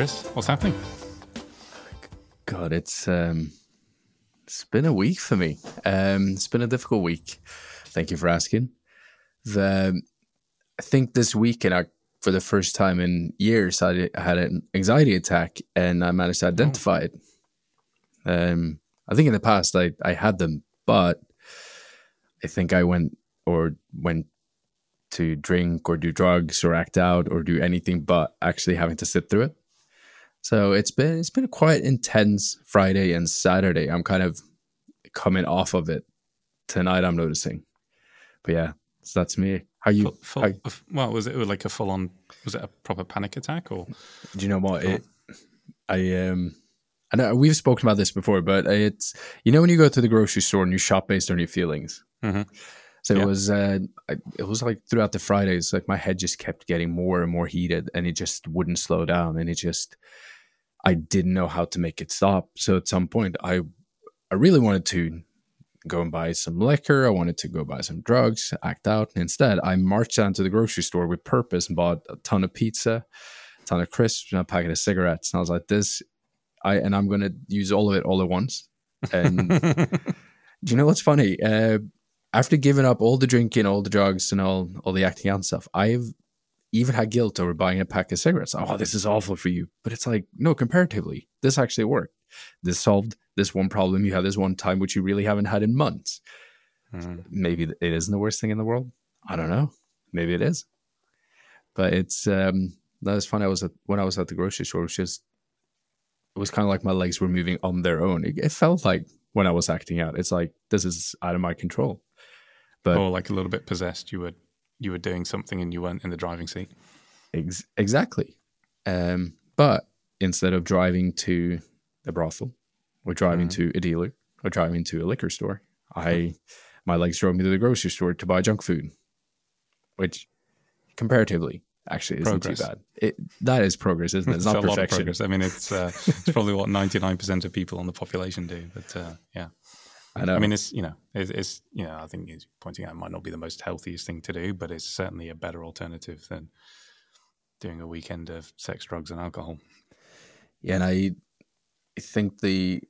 Kris. What's happening? God, it's um, it's been a week for me. Um, it's been a difficult week. Thank you for asking. The I think this weekend, I, for the first time in years, I had an anxiety attack, and I managed to identify it. Um, I think in the past I I had them, but I think I went or went to drink or do drugs or act out or do anything but actually having to sit through it. So it's been it's been a quite intense Friday and Saturday. I'm kind of coming off of it tonight. I'm noticing, but yeah, so that's me. How you? Full, full, how, well, was it like a full on? Was it a proper panic attack or? Do you know what? It, I um, I know we've spoken about this before, but it's you know when you go to the grocery store and you shop based on your feelings. Mm-hmm. So yeah. it was, uh, it was like throughout the Fridays, like my head just kept getting more and more heated, and it just wouldn't slow down, and it just, I didn't know how to make it stop. So at some point, I I really wanted to go and buy some liquor. I wanted to go buy some drugs, act out. And instead, I marched down to the grocery store with purpose and bought a ton of pizza, a ton of crisps, and a packet of cigarettes. And I was like, this, I and I'm going to use all of it all at once. And do you know what's funny? Uh, after giving up all the drinking, all the drugs, and all all the acting out stuff, I've even had guilt over buying a pack of cigarettes. Oh, this is awful for you. But it's like, no, comparatively, this actually worked. This solved this one problem you had this one time, which you really haven't had in months. Mm. Maybe it isn't the worst thing in the world. I don't know. Maybe it is. But it's um that was fun. I was at when I was at the grocery store, it was just it was kind of like my legs were moving on their own. It, it felt like when I was acting out. It's like this is out of my control. But or like a little bit possessed. You were you were doing something and you weren't in the driving seat. Ex- exactly. Um, but instead of driving to a brothel or driving mm-hmm. to a dealer or driving to a liquor store, I my legs drove me to the grocery store to buy junk food, which comparatively actually isn't progress. too bad. It, that is progress, isn't it? It's, it's not perfection. I mean, it's uh, it's probably what ninety nine percent of people on the population do. But uh, yeah, I know. I mean, it's you know, it's, it's you know, I think he's pointing out it might not be the most healthiest thing to do, but it's certainly a better alternative than doing a weekend of sex, drugs, and alcohol. Yeah, and I, I think the,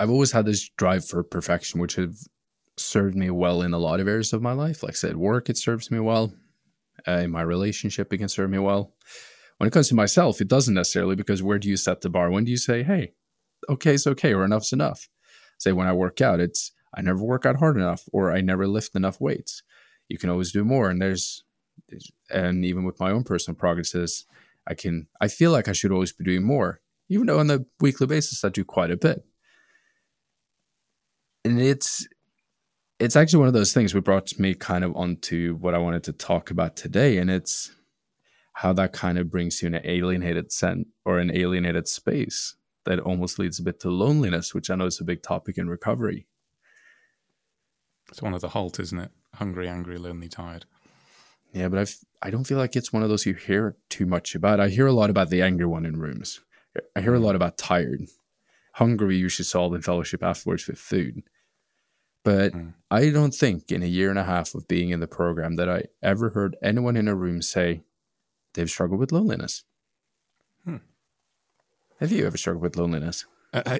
I've always had this drive for perfection, which have served me well in a lot of areas of my life. Like I said, work it serves me well. Uh, in my relationship, it can serve me well. When it comes to myself, it doesn't necessarily because where do you set the bar? When do you say, "Hey, okay, it's okay," or "Enough's enough"? Say when I work out, it's I never work out hard enough or I never lift enough weights. You can always do more. And there's, and even with my own personal progresses, I can, I feel like I should always be doing more, even though on a weekly basis I do quite a bit. And it's, it's actually one of those things we brought me kind of onto what I wanted to talk about today. And it's how that kind of brings you an alienated sense or an alienated space that almost leads a bit to loneliness, which I know is a big topic in recovery. It's one of the halt, isn't it? Hungry, angry, lonely, tired. Yeah, but I've, I don't feel like it's one of those you hear too much about. I hear a lot about the angry one in rooms. I hear a lot about tired. Hungry usually solved in fellowship afterwards with food. But mm. I don't think in a year and a half of being in the program that I ever heard anyone in a room say they've struggled with loneliness. Have you ever struggled with loneliness? Uh, uh,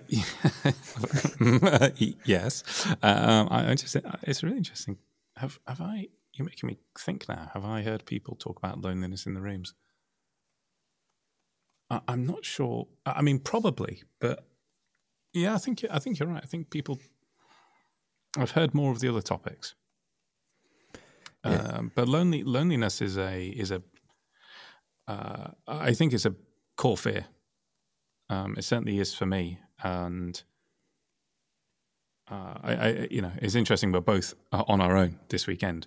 yes. Um, I, I, just it's really interesting. Have have I? You're making me think now. Have I heard people talk about loneliness in the rooms? I, am not sure. I mean, probably, but yeah, I think I think you're right. I think people. I've heard more of the other topics, yeah. um, but lonely loneliness is a is a. Uh, I think it's a core fear um, it certainly is for me, and uh, I, I, you know, it's interesting. We're both on our own this weekend.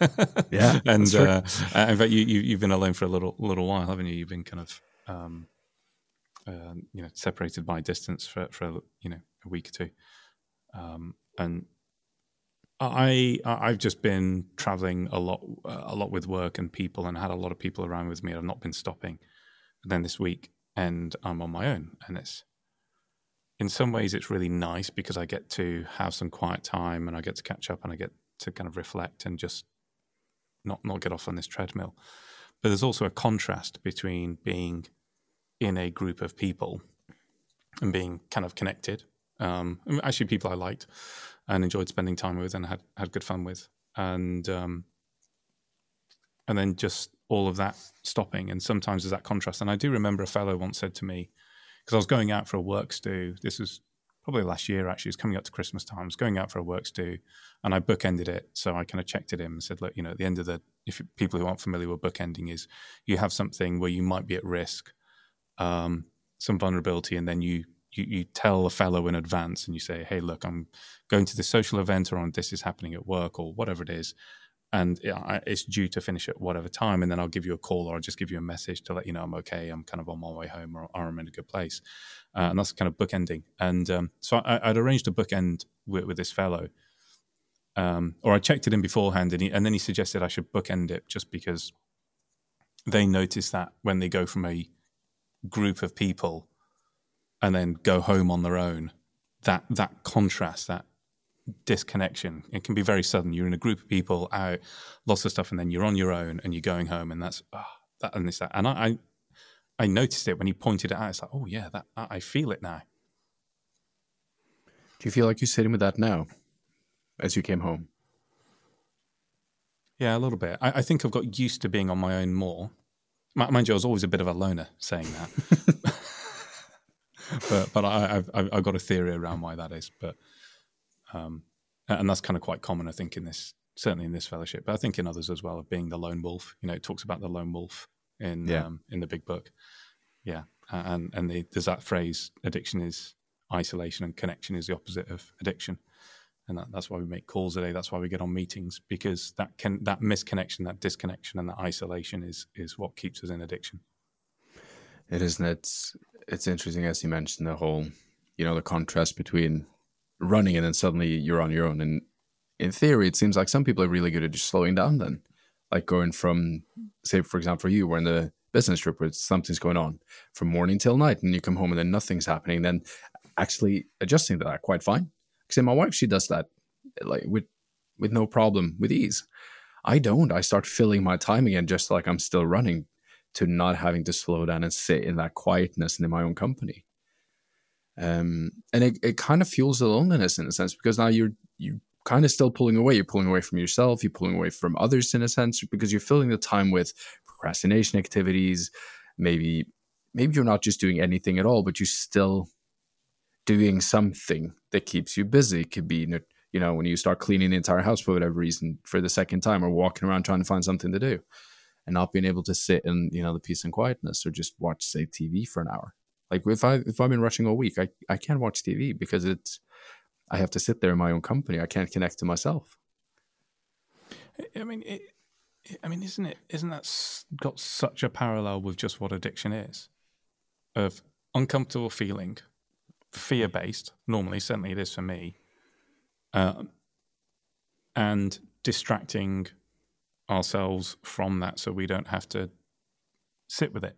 yeah, and uh, in fact, you, you have been alone for a little little while, haven't you? You've been kind of um, uh, you know separated by distance for for you know a week or two, um, and I I've just been traveling a lot a lot with work and people, and had a lot of people around with me. I've not been stopping. And then this week, and I'm on my own. And it's in some ways it's really nice because I get to have some quiet time and I get to catch up and I get to kind of reflect and just not not get off on this treadmill. But there's also a contrast between being in a group of people and being kind of connected. Um, actually, people I liked and enjoyed spending time with and had had good fun with, and um, and then just all of that stopping. And sometimes there's that contrast. And I do remember a fellow once said to me, because I was going out for a works do. This was probably last year actually. It's coming up to Christmas time. I was going out for a works do, and I bookended it. So I kind of checked it in and said, look, you know, at the end of the, if people who aren't familiar with bookending is, you have something where you might be at risk, um, some vulnerability, and then you you, you tell a fellow in advance and you say, hey, look, I'm going to this social event or on this is happening at work or whatever it is and it's due to finish at whatever time, and then I'll give you a call or I'll just give you a message to let you know I'm okay. I'm kind of on my way home, or, or I'm in a good place, uh, and that's kind of bookending. And um, so I, would arranged a bookend with, with this fellow, um, or I checked it in beforehand, and, he, and then he suggested I should bookend it just because they notice that when they go from a group of people and then go home on their own, that that contrast, that disconnection. It can be very sudden. You're in a group of people out, lots of stuff, and then you're on your own and you're going home, and that's oh, that and this that. And I, I, I noticed it when he pointed it out. It's like, oh yeah, that I feel it now. Do you feel like you're sitting with that now, as you came home? Yeah, a little bit. I, I think I've got used to being on my own more. Mind you, I was always a bit of a loner saying that. but but I, I've I've got a theory around why that is. But um, and that's kind of quite common, I think, in this certainly in this fellowship, but I think in others as well of being the lone wolf. You know, it talks about the lone wolf in yeah. um, in the big book. Yeah, and and the, there's that phrase: addiction is isolation, and connection is the opposite of addiction. And that, that's why we make calls today. That's why we get on meetings because that can that misconnection, that disconnection, and that isolation is is what keeps us in addiction. It isn't. It's it's interesting as you mentioned the whole, you know, the contrast between running and then suddenly you're on your own. And in theory, it seems like some people are really good at just slowing down then. Like going from, say, for example, you, we're in the business trip where something's going on from morning till night and you come home and then nothing's happening, then actually adjusting to that quite fine. Because my wife, she does that like with with no problem, with ease. I don't. I start filling my time again just like I'm still running to not having to slow down and sit in that quietness and in my own company. Um, and it, it kind of fuels the loneliness in a sense because now you're you kind of still pulling away. You're pulling away from yourself. You're pulling away from others in a sense because you're filling the time with procrastination activities. Maybe maybe you're not just doing anything at all, but you're still doing something that keeps you busy. It could be you know when you start cleaning the entire house for whatever reason for the second time, or walking around trying to find something to do, and not being able to sit in you know the peace and quietness, or just watch say TV for an hour. Like if I if I've been rushing all week, I, I can't watch TV because it's I have to sit there in my own company. I can't connect to myself. I mean, it, I mean, isn't it? Isn't that got such a parallel with just what addiction is? Of uncomfortable feeling, fear based. Normally, certainly it is for me, uh, and distracting ourselves from that so we don't have to sit with it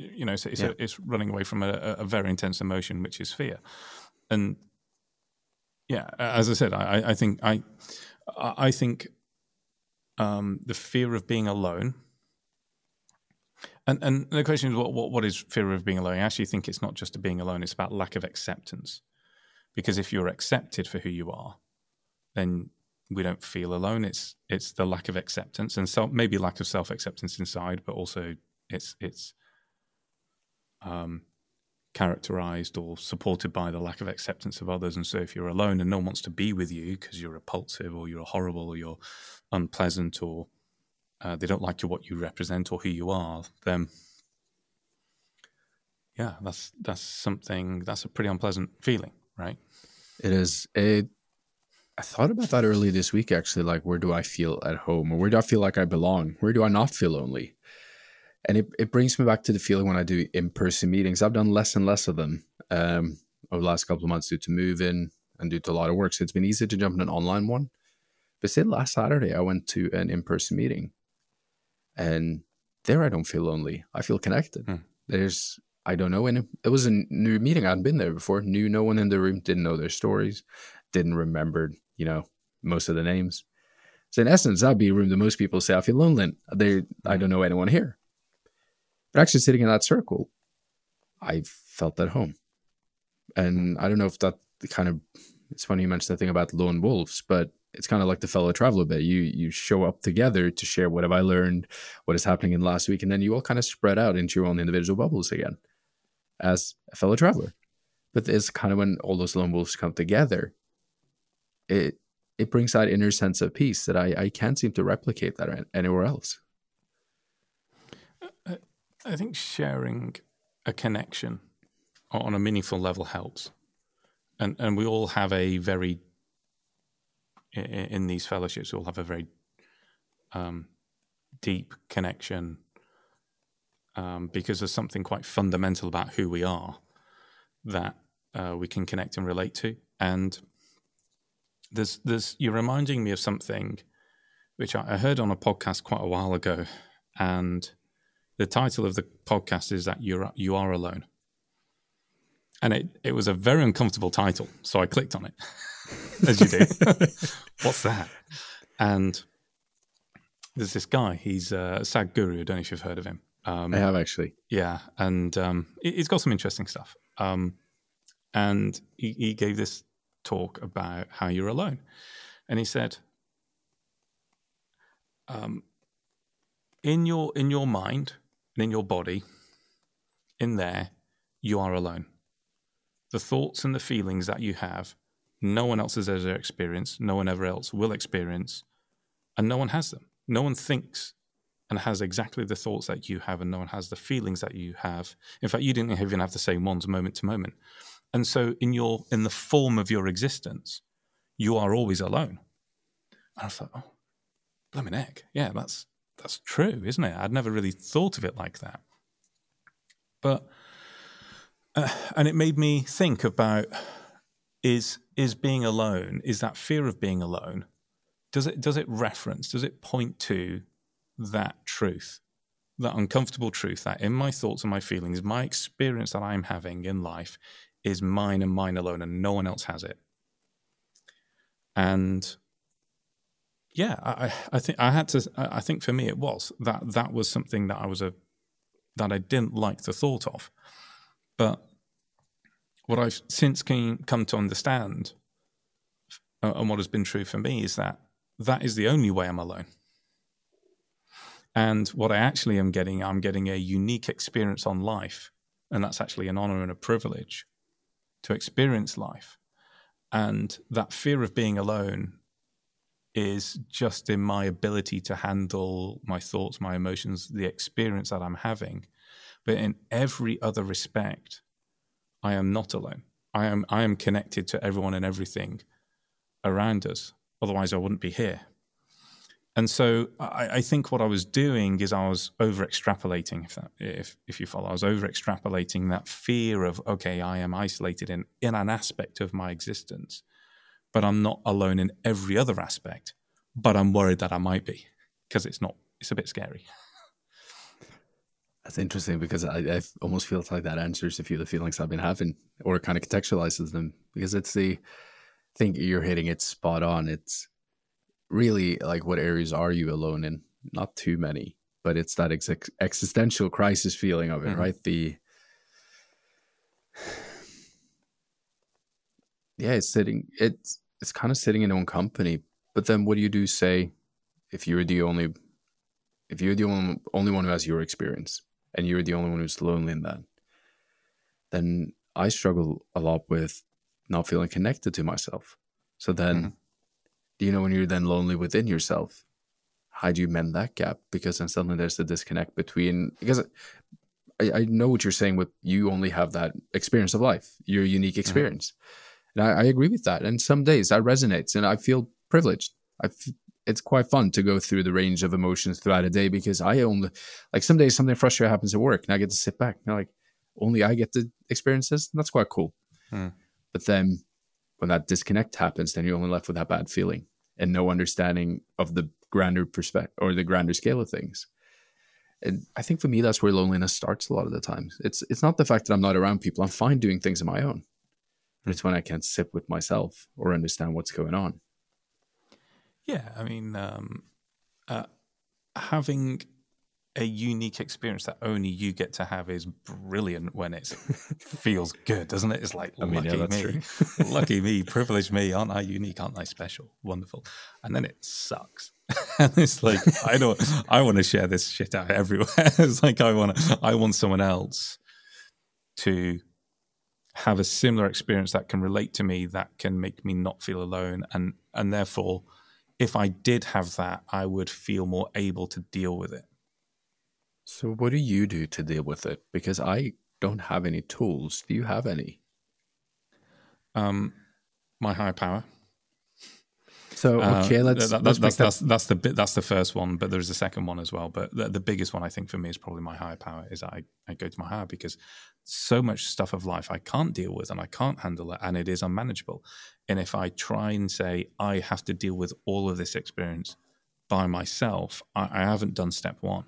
you know, it's, it's, yeah. a, it's running away from a, a, very intense emotion, which is fear. And yeah, as I said, I, I think I, I think um, the fear of being alone. And and the question is, what, what what is fear of being alone? I actually think it's not just being alone; it's about lack of acceptance. Because if you're accepted for who you are, then we don't feel alone. It's it's the lack of acceptance and so maybe lack of self acceptance inside, but also it's it's um, characterized or supported by the lack of acceptance of others. And so, if you're alone and no one wants to be with you because you're repulsive or you're horrible or you're unpleasant or uh, they don't like you what you represent or who you are, then yeah, that's that's something that's a pretty unpleasant feeling, right? It is. It. I thought about that earlier this week, actually. Like, where do I feel at home, or where do I feel like I belong? Where do I not feel lonely? And it, it brings me back to the feeling when I do in person meetings. I've done less and less of them um, over the last couple of months due to moving and due to a lot of work. So it's been easy to jump in an online one. But say last Saturday, I went to an in person meeting, and there I don't feel lonely. I feel connected. Hmm. There's I don't know any. It was a new meeting. I hadn't been there before. Knew no one in the room. Didn't know their stories. Didn't remember you know most of the names. So in essence, that'd be a room that most people say I feel lonely. They I hmm. don't know anyone here. But actually sitting in that circle, I felt at home. And I don't know if that kind of it's funny you mentioned the thing about lone wolves, but it's kind of like the fellow traveler bit. You you show up together to share what have I learned, what is happening in last week, and then you all kind of spread out into your own individual bubbles again as a fellow traveler. But it's kind of when all those lone wolves come together, it it brings that inner sense of peace that I, I can't seem to replicate that anywhere else. I think sharing a connection on a meaningful level helps. And and we all have a very in these fellowships, we all have a very um, deep connection um, because there's something quite fundamental about who we are that uh, we can connect and relate to. And there's there's you're reminding me of something which I, I heard on a podcast quite a while ago, and the title of the podcast is that you're you are alone, and it it was a very uncomfortable title, so I clicked on it, as you do. What's that? And there's this guy. He's a Sadhguru. I don't know if you've heard of him. Um, I have actually. Yeah, and um, he's got some interesting stuff. Um, and he, he gave this talk about how you're alone, and he said, um, "In your in your mind in your body, in there, you are alone. The thoughts and the feelings that you have, no one else has ever experienced, no one ever else will experience, and no one has them. No one thinks and has exactly the thoughts that you have, and no one has the feelings that you have. In fact, you didn't even have the same ones moment to moment. And so, in your in the form of your existence, you are always alone. And I thought, oh, blimey neck, yeah, that's that's true, isn't it? I'd never really thought of it like that. But uh, and it made me think about is is being alone is that fear of being alone does it does it reference does it point to that truth, that uncomfortable truth that in my thoughts and my feelings, my experience that I'm having in life is mine and mine alone, and no one else has it. And yeah, I, I think I had to. I think for me, it was that that was something that I was a that I didn't like the thought of, but what I've since came, come to understand, uh, and what has been true for me, is that that is the only way I'm alone. And what I actually am getting, I'm getting a unique experience on life. And that's actually an honor and a privilege to experience life. And that fear of being alone is just in my ability to handle my thoughts, my emotions, the experience that I'm having. But in every other respect, I am not alone. I am I am connected to everyone and everything around us. Otherwise I wouldn't be here. And so I, I, think what I was doing is I was over extrapolating, if, that, if, if you follow, I was over extrapolating that fear of, okay, I am isolated in, in an aspect of my existence, but I'm not alone in every other aspect, but I'm worried that I might be because it's not, it's a bit scary. That's interesting because I, I almost feel like that answers a few of the feelings I've been having or kind of contextualizes them because it's the, I think you're hitting it spot on. It's, really like what areas are you alone in? Not too many, but it's that ex- existential crisis feeling of it, mm-hmm. right? The yeah, it's sitting. It's it's kind of sitting in own company. But then, what do you do? Say, if you're the only, if you're the only only one who has your experience, and you're the only one who's lonely in that, then I struggle a lot with not feeling connected to myself. So then, mm-hmm do you know when you're then lonely within yourself how do you mend that gap because then suddenly there's a disconnect between because I, I know what you're saying with you only have that experience of life your unique mm-hmm. experience mm-hmm. And I, I, agree with that and some days that resonates and i feel privileged I f- it's quite fun to go through the range of emotions throughout a day because i only like some days something frustrating happens at work and i get to sit back and like only i get to experience this And that's quite cool mm. but then when that disconnect happens then you're only left with that bad feeling and no understanding of the grander perspective or the grander scale of things. And I think for me, that's where loneliness starts a lot of the times. It's it's not the fact that I'm not around people. I'm fine doing things on my own, but it's when I can't sit with myself or understand what's going on. Yeah, I mean, um, uh, having a unique experience that only you get to have is brilliant when it feels good, doesn't it? It's like I mean, lucky yeah, me, lucky me, privileged me. Aren't I unique? Aren't I special? Wonderful. And then it sucks. and it's like I don't. I want to share this shit out everywhere. it's like I want. I want someone else to have a similar experience that can relate to me, that can make me not feel alone, and and therefore, if I did have that, I would feel more able to deal with it so, what do you do to deal with it? Because I don't have any tools. Do you have any? Um, my higher power. So uh, okay, uh, let's, that, let's that's, that's, that's the bit. That's the first one, but there's a second one as well. But the, the, biggest one I think for me is probably my higher power. Is I I go to my higher because so much stuff of life I can't deal with and I can't handle it, and it is unmanageable. And if I try and say I have to deal with all of this experience by myself, I, I haven't done step one.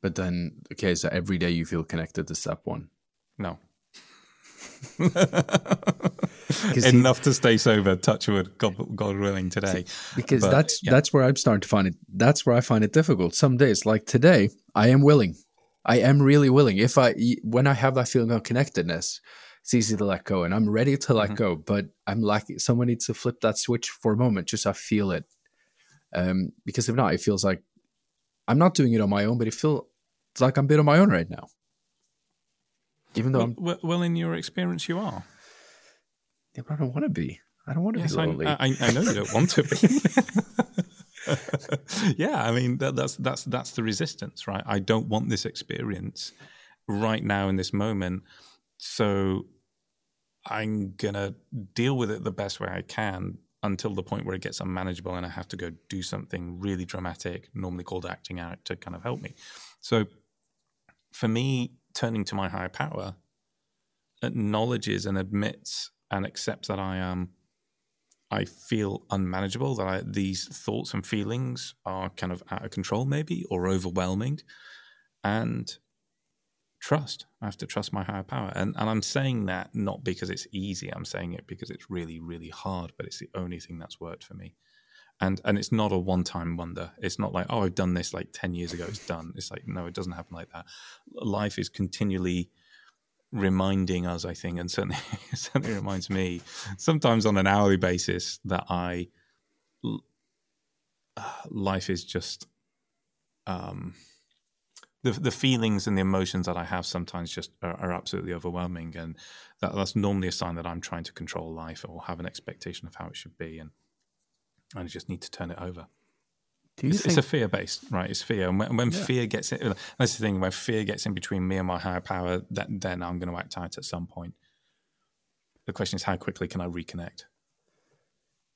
But then, okay, so every day you feel connected to step one. No. Enough he, to stay sober. Touch wood, God, God willing, today. Because but, that's yeah. that's where I'm starting to find it. That's where I find it difficult. Some days, like today, I am willing. I am really willing. If I when I have that feeling of connectedness, it's easy to let go, and I'm ready to let mm-hmm. go. But I'm lacking. Someone needs to flip that switch for a moment, just I feel it. Um, because if not, it feels like I'm not doing it on my own, but it feels like I'm a bit on my own right now. Even though well, well, in your experience, you are. Yeah, but I don't want to be. I don't want to yes, be lonely. I, I, I know you don't want to be. yeah, I mean that, that's that's that's the resistance, right? I don't want this experience right now in this moment, so I'm gonna deal with it the best way I can until the point where it gets unmanageable and I have to go do something really dramatic, normally called acting out, to kind of help me. So for me, turning to my higher power acknowledges and admits and accepts that I am. I feel unmanageable. That I, these thoughts and feelings are kind of out of control, maybe, or overwhelming, and trust. I have to trust my higher power. And, and I'm saying that not because it's easy. I'm saying it because it's really, really hard, but it's the only thing that's worked for me. And and it's not a one time wonder. It's not like, oh, I've done this like 10 years ago, it's done. It's like, no, it doesn't happen like that. Life is continually reminding us, I think, and certainly certainly reminds me, sometimes on an hourly basis, that I life is just um the the feelings and the emotions that I have sometimes just are, are absolutely overwhelming, and that, that's normally a sign that I'm trying to control life or have an expectation of how it should be, and I just need to turn it over. It's, think... it's, a fear based, right? It's fear, and when, when yeah. fear gets in, that's the thing. When fear gets in between me and my higher power, that then I'm going to act out at some point. The question is, how quickly can I reconnect?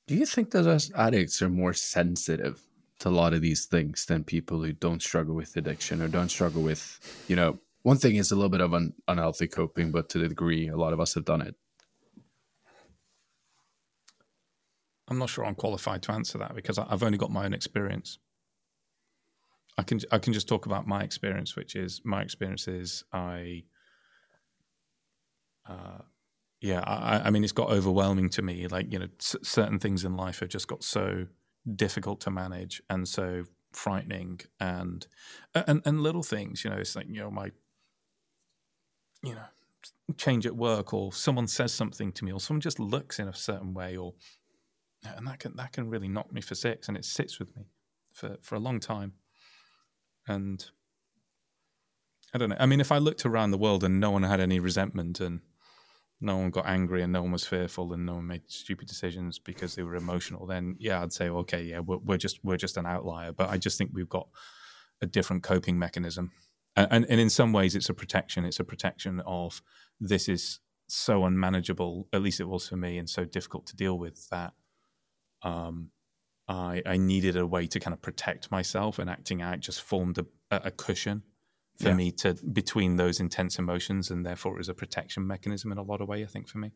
Do you think that us addicts are more sensitive to a lot of these things than people who don't struggle with addiction or don't struggle with, you know, one thing is a little bit of an unhealthy coping, but to the degree a lot of us have done it. I'm not sure I'm qualified to answer that because I've only got my own experience. I can I can just talk about my experience, which is my experience is I, uh, yeah, I, I mean it's got overwhelming to me. Like you know, c- certain things in life have just got so difficult to manage and so frightening and and and little things you know it's like you know my you know change at work or someone says something to me or someone just looks in a certain way or and that can that can really knock me for six and it sits with me for for a long time and i don't know i mean if i looked around the world and no one had any resentment and no one got angry and no one was fearful and no one made stupid decisions because they were emotional, then yeah, I'd say okay, yeah, we're, we're just we're just an outlier. But I just think we've got a different coping mechanism, and, and, and in some ways, it's a protection. It's a protection of this is so unmanageable. At least it was for me, and so difficult to deal with that. Um, I, I needed a way to kind of protect myself, and acting out just formed a, a cushion for yeah. me to between those intense emotions, and therefore it was a protection mechanism in a lot of way. I think for me,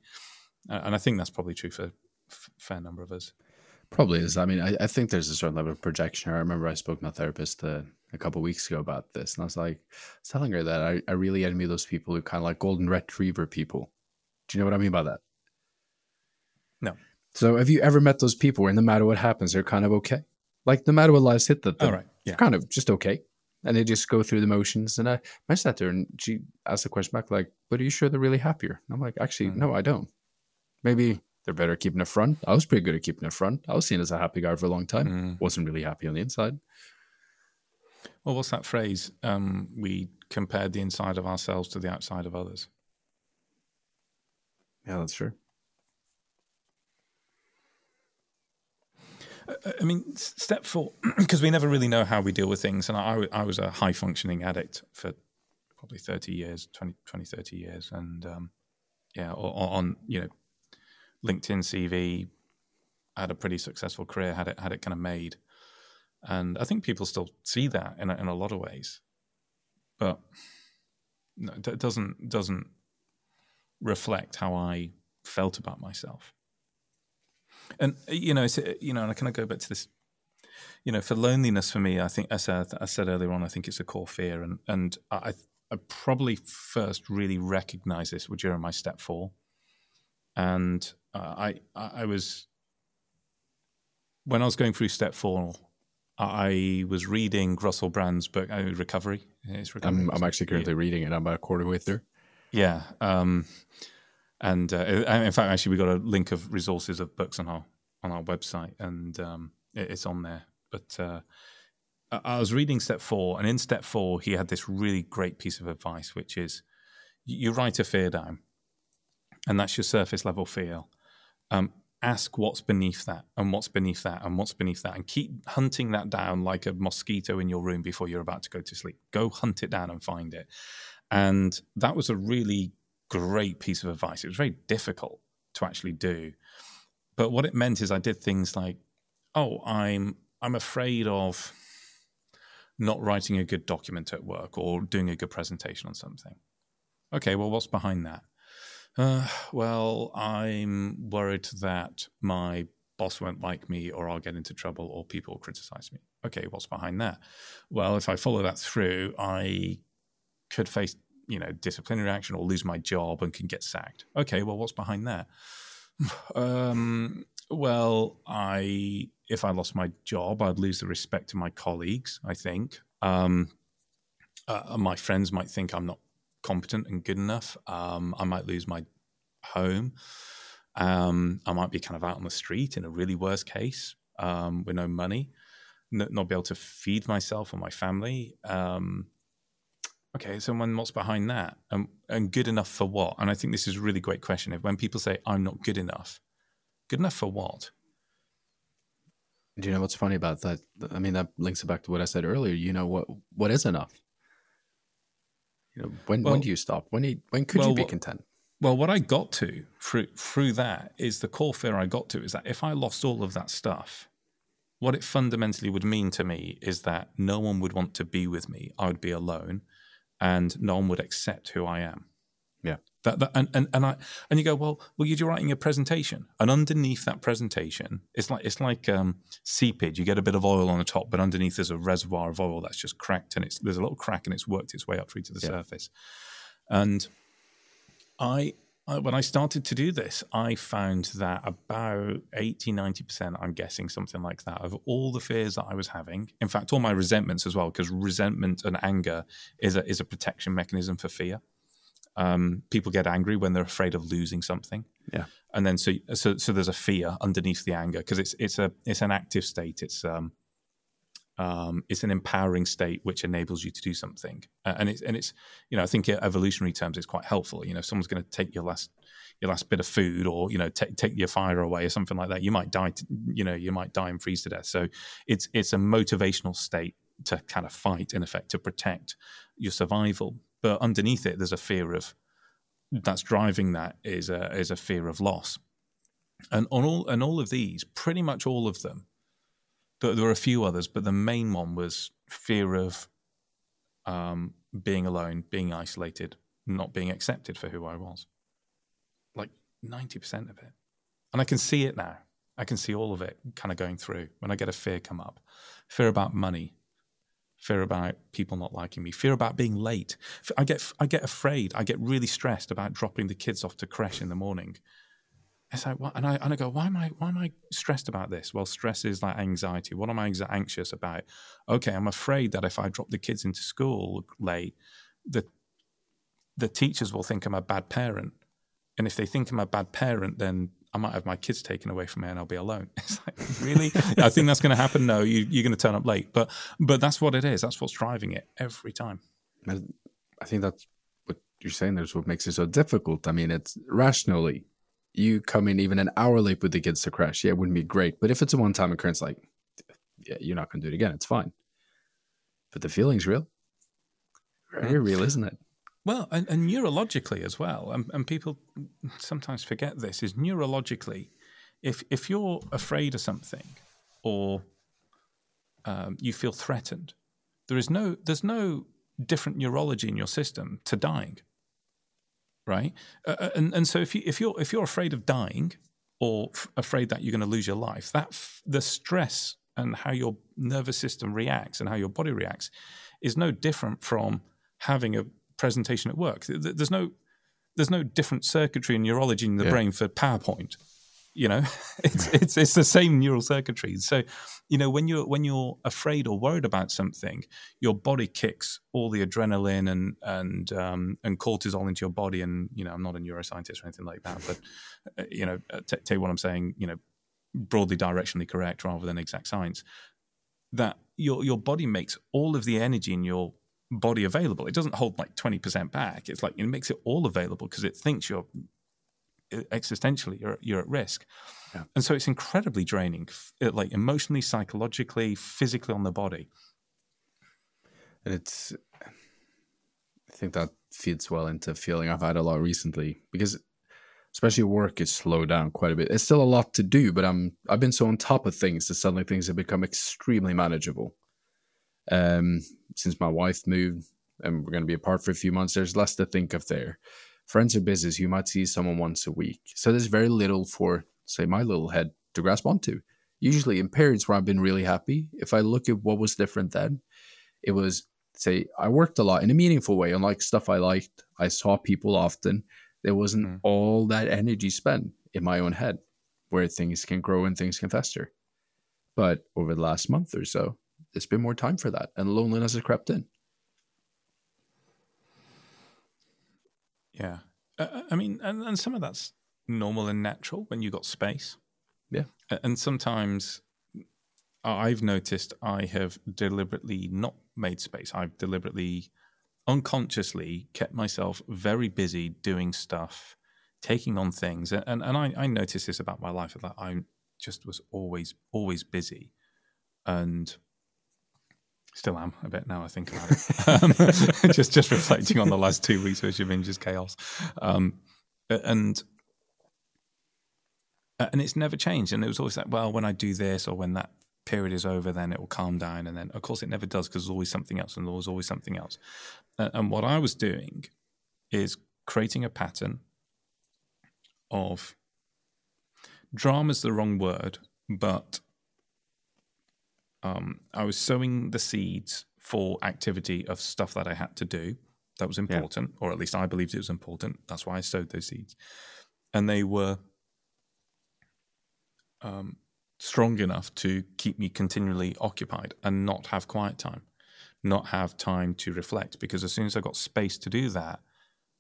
uh, and I think that's probably true for a f- fair number of us. Probably is. I mean, I, I, think there's a certain level of projection. I remember I spoke to my therapist uh, a couple weeks ago about this, and I was like, I was telling her that I, I really envy those people who kind of like golden retriever people. Do you know what I mean by that? No. So, have you ever met those people where no matter what happens, they're kind of okay? Like no matter what lies hit that, All right. Yeah. kind of just okay. And they just go through the motions. And I, I sat there and she asked the question back, like, but are you sure they're really happier? And I'm like, actually, Mm. no, I don't. Maybe they're better at keeping a front. I was pretty good at keeping a front. I was seen as a happy guy for a long time. Mm. Wasn't really happy on the inside. Well, what's that phrase? Um, we compared the inside of ourselves to the outside of others. Yeah, that's true. I- mean, step four, because we never really know how we deal with things. And I, I was a high functioning addict for probably 30 years, 20, 20 30 years. And um, yeah, o- o- on, you know, LinkedIn CV, I had a pretty successful career, had it, had it kind of made. And I think people still see that in a, in a lot of ways. But no, it doesn't, doesn't reflect how I felt about myself. And you know, uh, you know, and I kind of go back to this. You know, for loneliness for me, I think as I, I said earlier on, I think it's a core fear, and and I I probably first really recognized this during my step four, and uh, I I was when I was going through step four, I was reading Russell Brand's book, uh, Recovery. It's Recovery. I'm, I'm actually currently reading it. I'm about a quarter way through. Yeah. Um, and uh, in fact, actually, we got a link of resources of books on our on our website, and um, it, it's on there. But uh, I, was reading step four, and in step four, he had this really great piece of advice, which is you write a fear down, and that's your surface level fear. Um, ask what's beneath that, and what's beneath that, and what's beneath that, and keep hunting that down like a mosquito in your room before you're about to go to sleep. Go hunt it down and find it. And that was a really great piece of advice. It was very difficult to actually do. But what it meant is I did things like, oh, I'm I'm afraid of not writing a good document at work or doing a good presentation on something. Okay, well, what's behind that? Uh, well, I'm worried that my boss won't like me or I'll get into trouble or people will criticize me. Okay, what's behind that? Well, if I follow that through, I could face, you know, disciplinary action or lose my job and can get sacked. Okay, well, what's behind that? Um, well, I if I lost my job, I'd lose the respect of my colleagues. I think um, uh, my friends might think I'm not competent and good enough. Um, I might lose my home. Um, I might be kind of out on the street in a really worst case um, with no money, n- not be able to feed myself or my family. Um, okay, so when what's behind that, and, and good enough for what? And I think this is a really great question. If when people say I'm not good enough, good enough for what? Do you know what's funny about that? I mean, that links it back to what I said earlier. You know what? What is enough? You know, when Well- when do you stop? When you, when could well, you be what- content? Well, what I got to through through that is the core fear I got to is that if I lost all of that stuff, what it fundamentally would mean to me is that no one would want to be with me. I would be alone, and no one would accept who I am. Yeah. That, that and, and and I and you go well well you're writing a presentation and underneath that presentation it's like it's like um, seepage you get a bit of oil on the top but underneath there's a reservoir of oil that's just cracked and it's there's a little crack and it's worked its way up through to the Yeah. surface and I, I when I started to do this, I found that about 80, 90%, I'm guessing something like that, of all the fears that I was having, in fact, all my resentments as well, because resentment and anger is a, is a protection mechanism for fear. Um, people get angry when they're afraid of losing something. Yeah. And then so so so there's a fear underneath the anger because it's it's a it's an active state. It's um um, it's an empowering state which enables you to do something, uh, and it's and it's you know I think in evolutionary terms it's quite helpful. You know, if someone's going to take your last your last bit of food, or you know take take your fire away, or something like that, you might die. To, you know, you might die and freeze to death. So it's it's a motivational state to kind of fight, in effect, to protect your survival. But underneath it, there's a fear of that's driving that is a is a fear of loss, and on all and all of these, pretty much all of them there, there were a few others, but the main one was fear of um, being alone, being isolated, not being accepted for who I was. Like 90% of it. And I can see it now. I can see all of it kind of going through when I get a fear come up fear about money, fear about people not liking me, fear about being late. I get, I get afraid. I get really stressed about dropping the kids off to creche in the morning it's like, what? And I and I go, why am I why am I stressed about this? Well, stress is like anxiety. What am I anxious about? Okay, I'm afraid that if I drop the kids into school late, the the teachers will think I'm a bad parent, and if they think I'm a bad parent, then I might have my kids taken away from me and I'll be alone. It's like, really? I think that's going to happen. No, you, you're going to turn up late. But but that's what it is. That's what's driving it every time. I think that's what you're saying. That's what makes it so difficult. I mean, it's rationally you come in even an hour late with the kids to creche, yeah, it wouldn't be great. But if it's a one time occurrence, like, yeah, you're not going to do it again. It's fine. But the feeling's real. Very real, isn't it? Well, and, and neurologically as well, and, and people sometimes forget this, is neurologically, if, if you're afraid of something or um, you feel threatened, there is no, there's no different neurology in your system to dying right? Uh, uh, and and so if you if you're if you're afraid of dying or f- afraid that you're going to lose your life, that f- the stress and how your nervous system reacts and how your body reacts is no different from having a presentation at work. There's no there's no different circuitry and neurology in the yeah. brain for PowerPoint you know it's it's it's the same neural circuitry so you know when you're when you're afraid or worried about something your body kicks all the adrenaline and and um, and cortisol into your body. And you know i'm not a neuroscientist or anything like that but uh, you know uh, t- tell you what i'm saying you know broadly directionally correct rather than exact science that your your body makes all of the energy in your body available. It doesn't hold like 20% back. It's like it makes it all available because it thinks you're existentially you're you're at risk. Yeah. and so it's incredibly draining like emotionally psychologically physically on the body. And it's i think that feeds well into feeling. I've had a lot recently because especially work is slowed down quite a bit. It's still a lot to do but i'm i've been so on top of things that suddenly things have become extremely manageable. Um since my wife moved and we're going to be apart for a few months there's less to think of there friends or business, you might see someone once a week. So there's very little for, say, my little head to grasp onto. Usually in periods where I've been really happy, if I look at what was different then, it was, say, I worked a lot in a meaningful way, unlike stuff I liked. I saw people often. There wasn't mm. all that energy spent in my own head where things can grow and things can fester. But over the last month or so, there's been more time for that, and loneliness has crept in. Yeah. Uh, uh, I mean, and, and some of that's normal and natural when you've got space. Yeah. And sometimes I've noticed I have deliberately not made space. I've deliberately, unconsciously kept myself very busy doing stuff, taking on things. And, and, and I, I noticed this about my life that I just was always, always busy. And Still am a bit now. I think about it. um, just just reflecting on the last two weeks, which have been just chaos, um, and and it's never changed. And it was always like, well, when I do this or when that period is over, then it will calm down. And then, of course, it never does because there's always something else, and there was always something else. and what I was doing is creating a pattern of drama is the wrong word, but um, I was sowing the seeds for activity of stuff that I had to do. That was important, yeah. or at least I believed it was important. That's why I sowed those seeds, and they were um, strong enough to keep me continually occupied and not have quiet time, not have time to reflect. Because as soon as I got space to do that,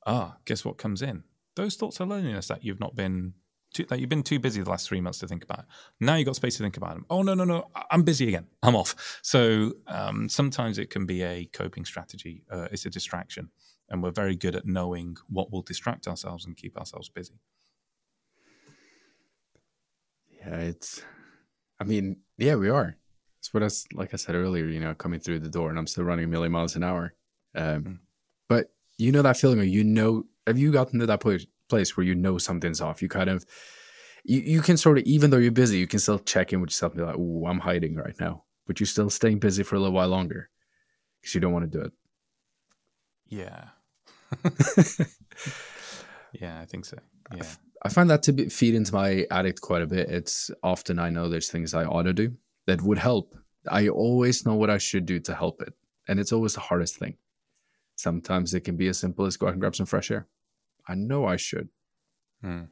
ah, guess what comes in? Those thoughts of loneliness that you've not been too, like you've been too busy the last three months to think about. It. Now you've got space to think about them. Oh no, no, no! I'm busy again. I'm off. So um, sometimes it can be a coping strategy. Uh, it's a distraction, and we're very good at knowing what will distract ourselves and keep ourselves busy. Yeah, it's. I mean, yeah, we are. It's what I like I said earlier. You know, coming through the door, and I'm still running a million miles an hour. Um, mm. But you know that feeling, where you know, have you gotten to that point place where you know something's off. You kind of you, you can sort of even though you're busy, you can still check in with yourself and be like, "Oh, I'm hiding right now," but you're still staying busy for a little while longer because you don't want to do it. Yeah. yeah, I think so. Yeah. I find that to be, feed into my addict quite a bit. It's often I know there's things I ought to do that would help. I always know what I should do to help it. And it's always the hardest thing. Sometimes it can be as simple as go out and grab some fresh air. I know I should. Hmm.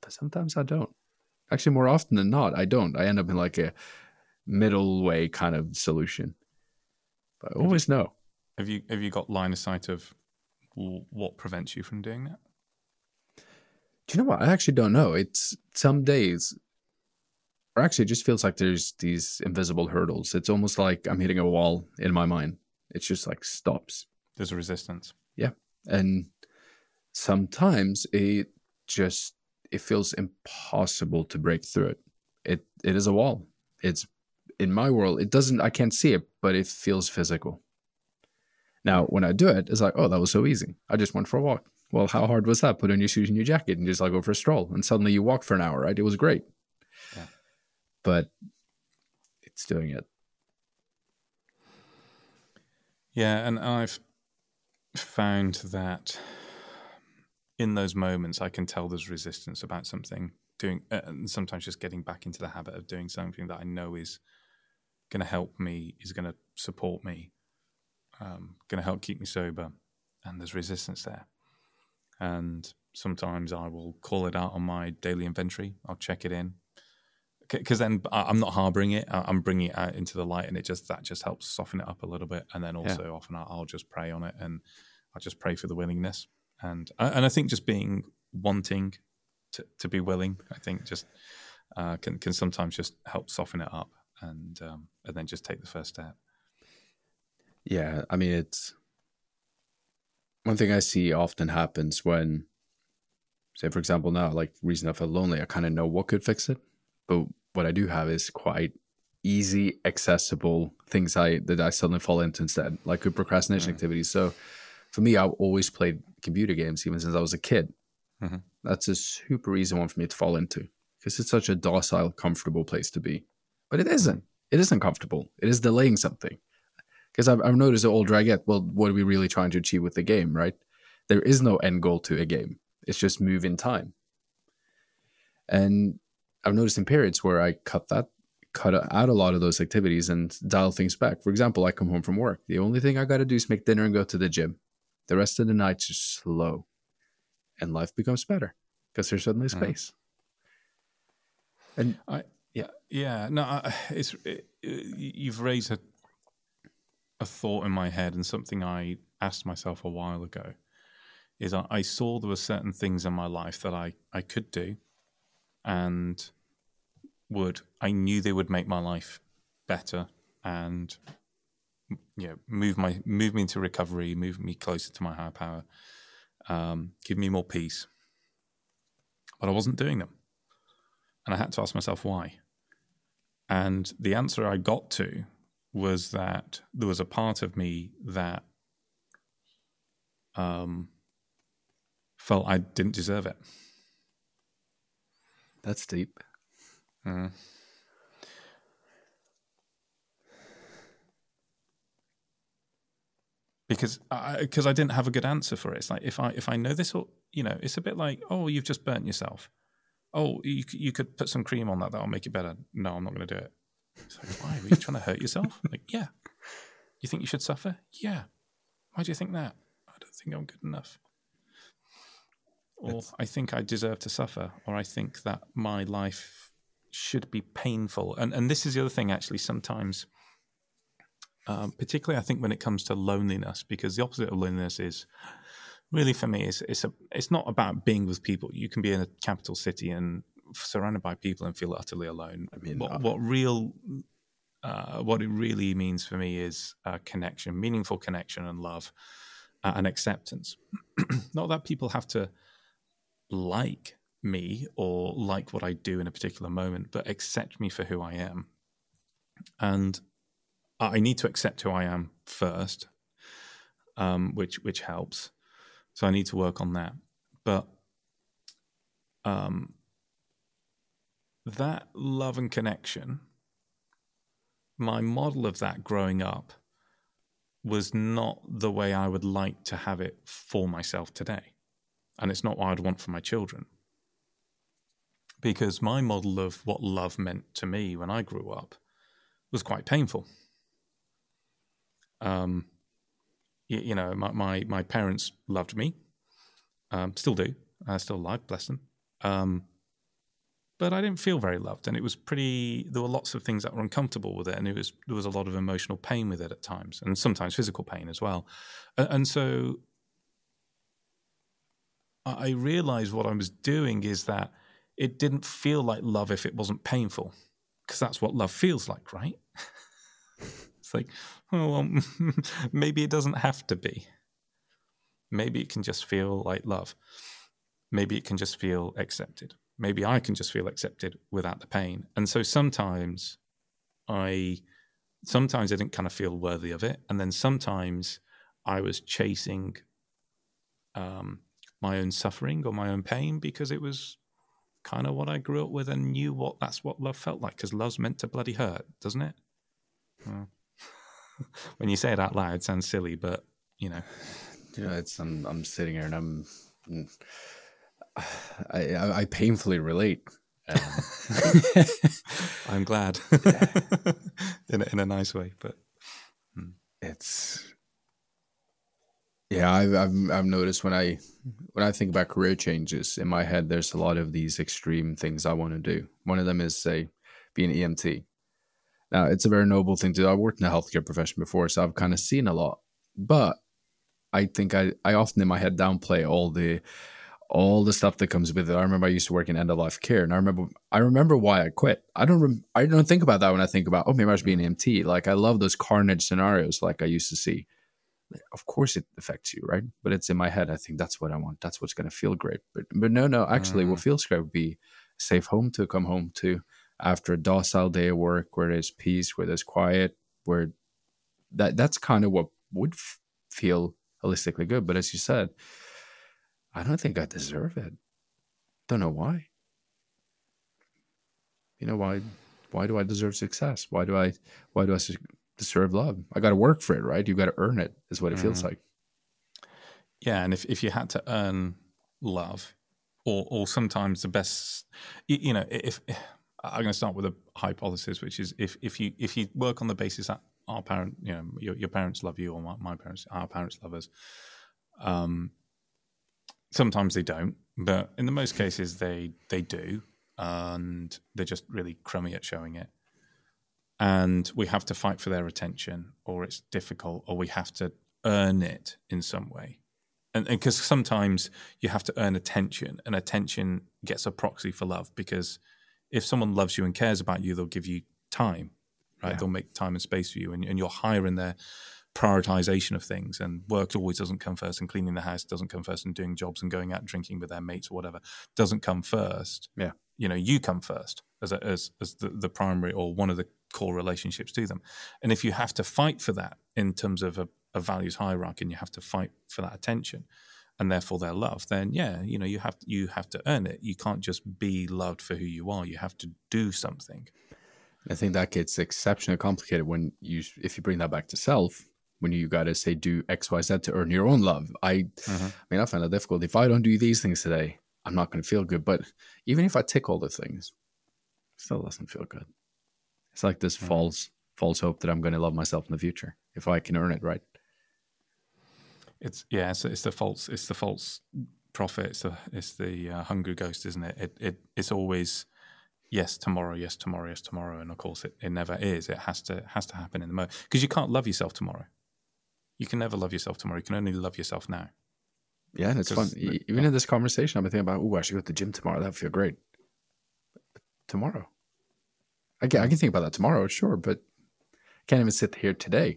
but sometimes I don't. Actually, more often than not, I don't. I end up in like a middle way kind of solution. But I always know. Have you have you got line of sight of what prevents you from doing that? Do you know what? I actually don't know. It's some days, or actually, it just feels like there's these invisible hurdles. It's almost like I'm hitting a wall in my mind. It's just like stops. There's a resistance. Yeah, and sometimes it just it feels impossible to break through it. It it is a wall. It's in my world. It doesn't. I can't see it, but it feels physical. Now, when I do it, it's like, oh, that was so easy. I just went for a walk. Well, how hard was that? Put on your shoes and your jacket and just like go for a stroll. And suddenly you walk for an hour, right? It was great. Yeah. But it's doing it. Yeah. And I've found that in those moments, I can tell there's resistance about something doing, uh, and sometimes just getting back into the habit of doing something that I know is going to help me, is going to support me, um, going to help keep me sober. And there's resistance there and sometimes I will call it out on my daily inventory. I'll check it in because then I'm not harboring it. I'm bringing it out into the light, and it just that just helps soften it up a little bit. And then also yeah. often I'll just pray on it, and I just pray for the willingness. And and I think just being wanting to, to be willing, I think just uh, can can sometimes just help soften it up, and um, and then just take the first step. Yeah, I mean it's one thing I see often happens when, say, for example, now, like reason I feel lonely, I kind of know what could fix it, but what I do have is quite easy, accessible things I that I suddenly fall into instead, like good procrastination activities. So, for me, I've always played computer games even since I was a kid. Mm-hmm. That's a super easy one for me to fall into because it's such a docile, comfortable place to be. But it isn't. It isn't comfortable. It is delaying something because I've, I've noticed the older I get, well, what are we really trying to achieve with the game, right? There is no end goal to a game. It's just move in time. And I've noticed in periods where I cut that, cut out a lot of those activities and dial things back. For example, I come home from work. The only thing I got to do is make dinner and go to the gym. The rest of the night's just slow, and life becomes better because there's suddenly mm-hmm. space. Mm. And I, yeah, yeah, no, I, it's it, you've raised a a thought in my head and something I asked myself a while ago is I, I saw there were certain things in my life that I, I could do and would I knew they would make my life better and you know move my move me into recovery, move me closer to my higher power, um, give me more peace. But I wasn't doing them. And I had to ask myself why. And the answer I got to was that there was a part of me that um, felt I didn't deserve it. That's deep. Mm. Because I, because I didn't have a good answer for it. It's like if I if I know this, or you know, it's a bit like oh, you've just burnt yourself. Oh, you you could put some cream on that. That'll make it better. No, I'm not going to do it. So why? are you trying to hurt yourself? Like, yeah. You think you should suffer? Yeah. Why do you think that? I don't think I'm good enough. Or it's... I think I deserve to suffer, or I think that my life should be painful. And and this is the other thing actually sometimes um, particularly I think when it comes to loneliness, because the opposite of loneliness is really for me is it's a it's not about being with people. You can be in a capital city and surrounded by people and feel utterly alone. I mean, what, uh, what real, uh, what it really means for me is uh, connection, meaningful connection and love uh, and acceptance. Not that people have to like me or like what I do in a particular moment, but accept me for who I am. And I need to accept who I am first, um, which which helps. So I need to work on that. But um, that love and connection, my model of that growing up was not the way I would like to have it for myself today. And it's not what I'd want for my children. Because my model of what love meant to me when I grew up was quite painful. Um, you, you know, my, my, my, parents loved me, um, still do, uh, still alive, bless them. Um, but I didn't feel very loved, and it was pretty. There were lots of things that were uncomfortable with it, and it was there was a lot of emotional pain with it at times, and sometimes physical pain as well. And, and so I realized what I was doing is that it didn't feel like love if it wasn't painful, because that's what love feels like, right? it's like, oh, well, maybe it doesn't have to be. Maybe it can just feel like love. Maybe it can just feel accepted. Maybe I can just feel accepted without the pain. And so sometimes I sometimes I didn't kind of feel worthy of it. And then sometimes I was chasing um, my own suffering or my own pain because it was kind of what I grew up with and knew what that's what love felt like because love's meant to bloody hurt, doesn't it? Well, when you say it out loud, it sounds silly, but you know, you know, it's I'm I'm sitting here and I'm I I, I painfully relate. Um, I'm glad in a, in a nice way, but hmm. it's yeah. I've, I've I've noticed when I when I think about career changes in my head, there's a lot of these extreme things I want to do. One of them is say be an EMT. Now it's a very noble thing to do. I worked in the healthcare profession before, so I've kind of seen a lot. But I think I, I often in my head downplay all the all the stuff that comes with it. I remember I used to work in end of life care, and I remember I remember why I quit. I don't rem- I don't think about that when I think about oh maybe I should be an EMT. Like I love those carnage scenarios like I used to see. Of course it affects you, right? But it's in my head. I think that's what I want. That's what's going to feel great. But but no no actually, mm. what feels great would be a safe home to come home to after a docile day of work, where there's peace, where there's quiet, where that that's kind of what would f- feel holistically good. But as you said, I don't think I deserve it. Don't know why. You know why? Why do I deserve success? Why do I? Why do I deserve love? I got to work for it, right? You got to earn it. Is what it mm. feels like. Yeah, and if if you had to earn love, or or sometimes the best, you, you know, if, if I'm going to start with a hypothesis, which is if if you if you work on the basis that our parent, you know, your, your parents love you, or my, my, parents, our parents love us. Um, sometimes they don't, but in the most cases they they do, and they're just really crummy at showing it. And we have to fight for their attention, or it's difficult, or we have to earn it in some way. And because sometimes you have to earn attention, and attention gets a proxy for love. Because if someone loves you and cares about you, they'll give you time right? Yeah. They'll make time and space for you, and, and you're higher in their prioritization of things. And work always doesn't come first, and cleaning the house doesn't come first, and doing jobs and going out drinking with their mates or whatever doesn't come first. Yeah, you know, you come first as a, as as the, the primary or one of the core relationships to them. And if you have to fight for that in terms of a, a values hierarchy, and you have to fight for that attention and therefore their love, then yeah, you know, you have you have to earn it. You can't just be loved for who you are. You have to do something. I think that gets exceptionally complicated when you if you bring that back to self when you got to say do X Y Z to earn your own love. I, mm-hmm. I mean, I find that difficult. If I don't do these things today, I'm not going to feel good. But even if I tick all the things, still doesn't feel good. It's like this mm-hmm. false false hope that I'm going to love myself in the future if I can earn it right. It's yeah, it's, it's the false it's the false prophet. It's the it's the uh, hungry ghost, isn't it? It it it's always yes tomorrow yes tomorrow yes tomorrow and of course it, it never is. It has to has to happen in the moment because you can't love yourself tomorrow. You can never love yourself tomorrow. You can only love yourself now. Yeah and it's fun. The, even in this conversation i've been thinking about oh i should go to the gym tomorrow. That would feel great. But tomorrow. I can, I can think about that tomorrow sure but i can't even sit here today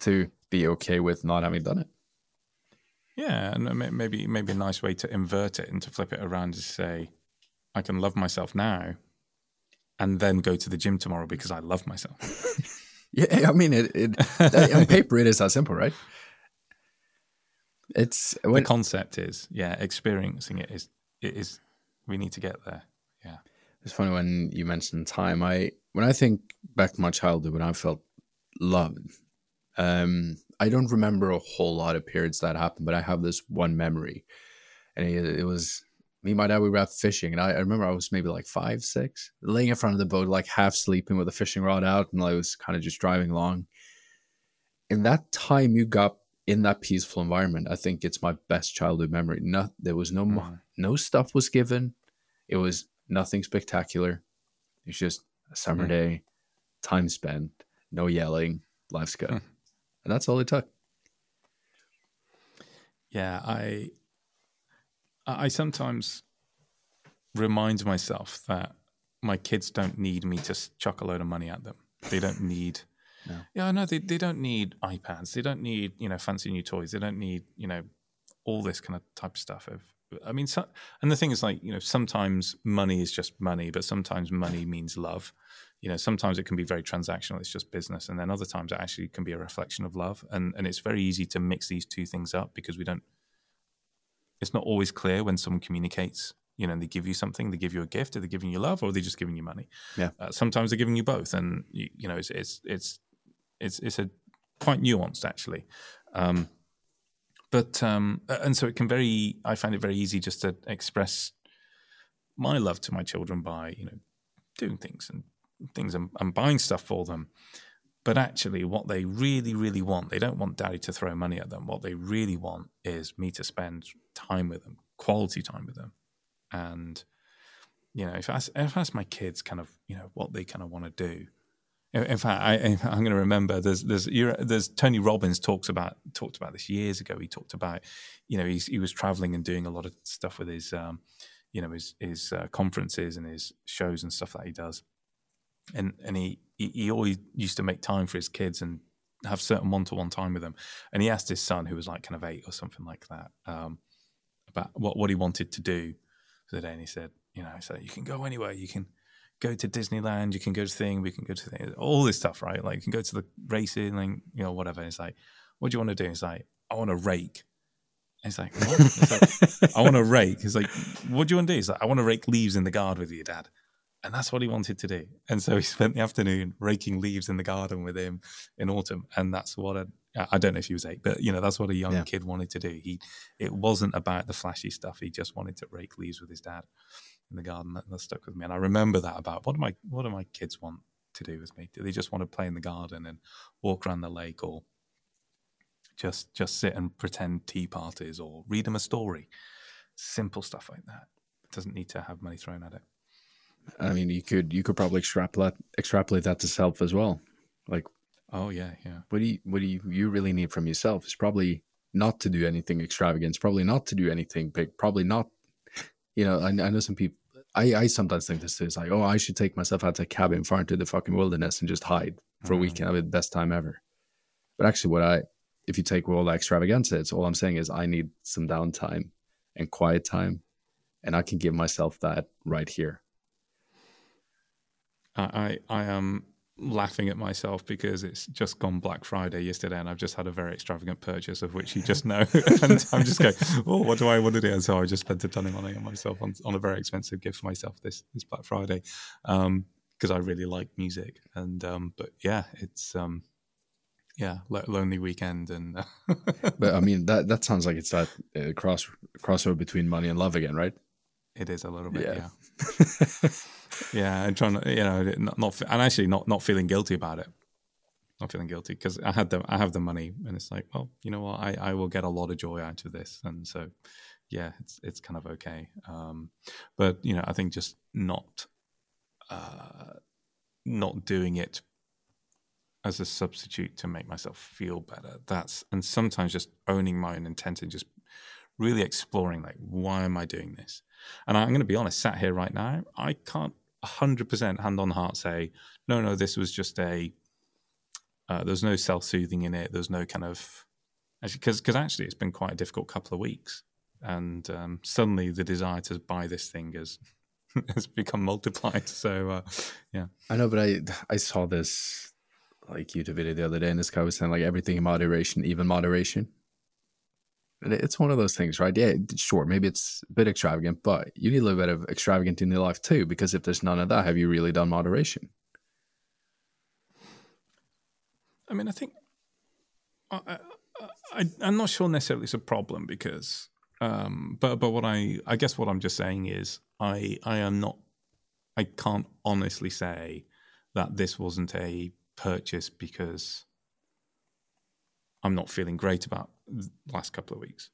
to be okay with not having done it yeah and maybe maybe a nice way to invert it and to flip it around is say I can love myself now and then go to the gym tomorrow because I love myself. yeah, I mean, it, it on paper, it is that simple, right? It's when, the concept is, yeah, experiencing it is, it is, we need to get there. Yeah. It's funny when you mentioned time. I, when I think back to my childhood, when I felt loved, um, I don't remember a whole lot of periods that happened, but I have this one memory. And it, it was me and my dad we were out fishing and I, I, remember I was maybe like five, six, laying in front of the boat, like half sleeping with a fishing rod out, and I was kind of just driving along. In that time you got in that peaceful environment, I think it's my best childhood memory. Not there was no mm. no stuff was given. It was nothing spectacular. It's just a summer Mhm. day, time spent, no yelling, life's good. And that's all it took. Yeah, I I I sometimes remind myself that my kids don't need me to chuck a load of money at them. They don't need. No. Yeah, no, they they don't need iPads. They don't need you know fancy new toys. They don't need you know all this kind of type of stuff. Of I mean, so, and the thing is like you know sometimes money is just money, but sometimes money means love. You know, sometimes it can be very transactional. It's just business, and then other times it actually can be a reflection of love. And and it's very easy to mix these two things up because we don't it's not always clear when someone communicates. You know, and they give you something, they give you a gift, are they giving you love, or are they just giving you money? Yeah. Uh, sometimes they're giving you both, and you, you know, it's it's it's it's it's a quite nuanced actually. Um, but um, and so it can very. I find it very easy just to express my love to my children by you know doing things and things and, buying stuff for them. But actually, what they really, really want, they don't want daddy to throw money at them. What they really want is me to spend time with them, quality time with them. And, you know, if I, if I ask my kids kind of, you know, what they kind of want to do, in, fact, I, I'm going to remember there's, there's, there's Tony Robbins talks about, talked about this years ago. He talked about, you know, he was traveling and doing a lot of stuff with his, um, you know, his, his uh, conferences and his shows and stuff that he does and and he, he always used to make time for his kids and have certain one to one time with them. And he asked his son, who was like kind of eight or something like that, um, about what what he wanted to do for the day. And he said, you know, said you can go anywhere, you can go to Disneyland, you can go to thing, we can go to thing, all this stuff, right? Like you can go to the racing, like, you know, whatever. And it's like, what do you want to do? He's like, I want to rake. And he's like, what? He's like, I want to rake. He's like, what do you want to do? He's like, I want to rake leaves in the garden with you, Dad. And that's what he wanted to do. And so he spent the afternoon raking leaves in the garden with him in autumn. And that's what a, I don't know if he was eight, but you know, that's what a young Yeah. kid wanted to do. He, it wasn't about the flashy stuff. He just wanted to rake leaves with his dad in the garden. That, that stuck with me. And I remember that about what do my, what do my kids want to do with me? Do they just want to play in the garden and walk around the lake or just, just sit and pretend tea parties or read them a story? Simple stuff like that. It doesn't need to have money thrown at it. I mean, you could you could probably extrapolate extrapolate that to self as well. Like, Oh yeah, yeah. what do you what do you you really need from yourself? Is probably not to do anything extravagant. It's probably not to do anything big. Probably not. You know, I, I know some people. I, I sometimes think this is like, oh, I should take myself out to a cabin far into the fucking wilderness and just hide for a Mhm. weekend. Have the best time ever. But actually, what I, if you take all that extravaganza, it's all I'm saying is I need some downtime and quiet time, and I can give myself that right here. I, I am laughing at myself because it's just gone Black Friday yesterday, and I've just had a very extravagant purchase of which you just know, and I'm just going, oh, what do I want to do? And so I just spent a ton of money on myself on, on a very expensive gift for myself this this Black Friday, because I really like music, and um, but yeah, it's um, yeah, lo- lonely weekend, and But I mean, that that sounds like it's that uh, cross crossover between money and love again, right? It is a little bit, Yeah. yeah. Yeah, and trying to, you know, not, not and actually not not feeling guilty about it. Not feeling guilty because I had the I have the money, and it's like, well, you know what, I, I will get a lot of joy out of this, and so yeah, it's it's kind of okay. Um, but you know, I think just not uh, not doing it as a substitute to make myself feel better. That's and sometimes just owning my own intent and just really exploring like why am I doing this? And I'm going to be honest, sat here right now, I can't 100% hand on heart say, no, no, this was just a, uh, there's no self soothing in it. There's no kind of, because because actually it's been quite a difficult couple of weeks. And um, suddenly the desire to buy this thing has, has become multiplied. So, uh, yeah. I know, but I I saw this like YouTube video the other day, and this guy was saying like everything in moderation, even moderation. It's one of those things, right? Yeah, sure, maybe it's a bit extravagant, but you need a little bit of extravagant in your life too, because if there's none of that, have you really done moderation? I mean, I think I, I, I'm not sure necessarily it's a problem because, um, but but what I I guess what I'm just saying is I I am not I can't honestly say that this wasn't a purchase because I'm not feeling great about last couple of weeks,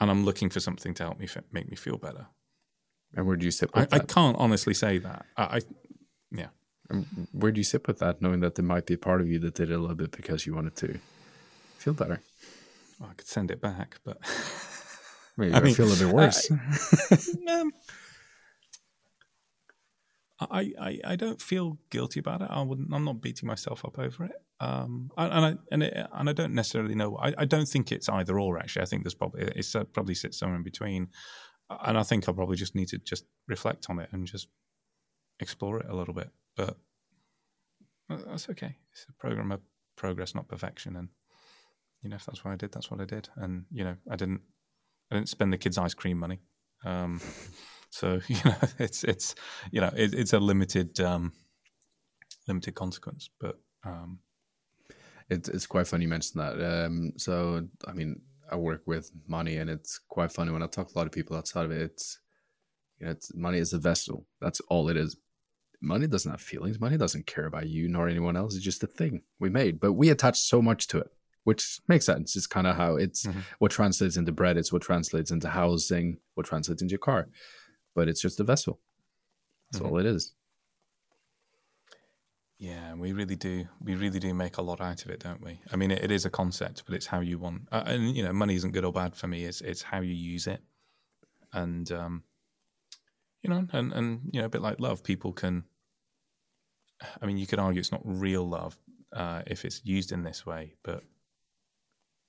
and I'm looking for something to help me f- make me feel better. And where do you sit I, with I that? can't honestly say that. I, I yeah. And where do you sit with that, knowing that there might be a part of you that did it a little bit because you wanted to feel better? Well, I could send it back, but Maybe I I mean, feel a bit worse. um, I, I I don't feel guilty about it. I wouldn't. I'm not beating myself up over it. Um, and and I and, it, and I don't necessarily know. I, I don't think it's either or. Actually, I think there's probably it's uh, probably sits somewhere in between. And I think I probably just need to just reflect on it and just explore it a little bit. But that's okay. It's a program of progress, not perfection. And you know, if that's what I did, that's what I did. And you know, I didn't I didn't spend the kids' ice cream money. Um, so you know, it's it's you know, it, it's a limited um, limited consequence. But um, It's it's quite funny you mentioned that. Um, so I mean, I work with money, and it's quite funny when I talk to a lot of people outside of it. It's you know, it's money is a vessel. That's all it is. Money doesn't have feelings. Money doesn't care about you nor anyone else. It's just a thing we made, but we attach so much to it, which makes sense. It's kind of how it's Mhm. what translates into bread. It's what translates into housing. What translates into your car, but it's just a vessel. That's Mhm. all it is. Yeah, we really do. We really do make a lot out of it, don't we? I mean, it, it is a concept, but it's how you want. Uh, and you know, money isn't good or bad for me. It's it's how you use it, and um, you know, and and you know, a bit like love, people can. I mean, you could argue it's not real love uh, if it's used in this way, but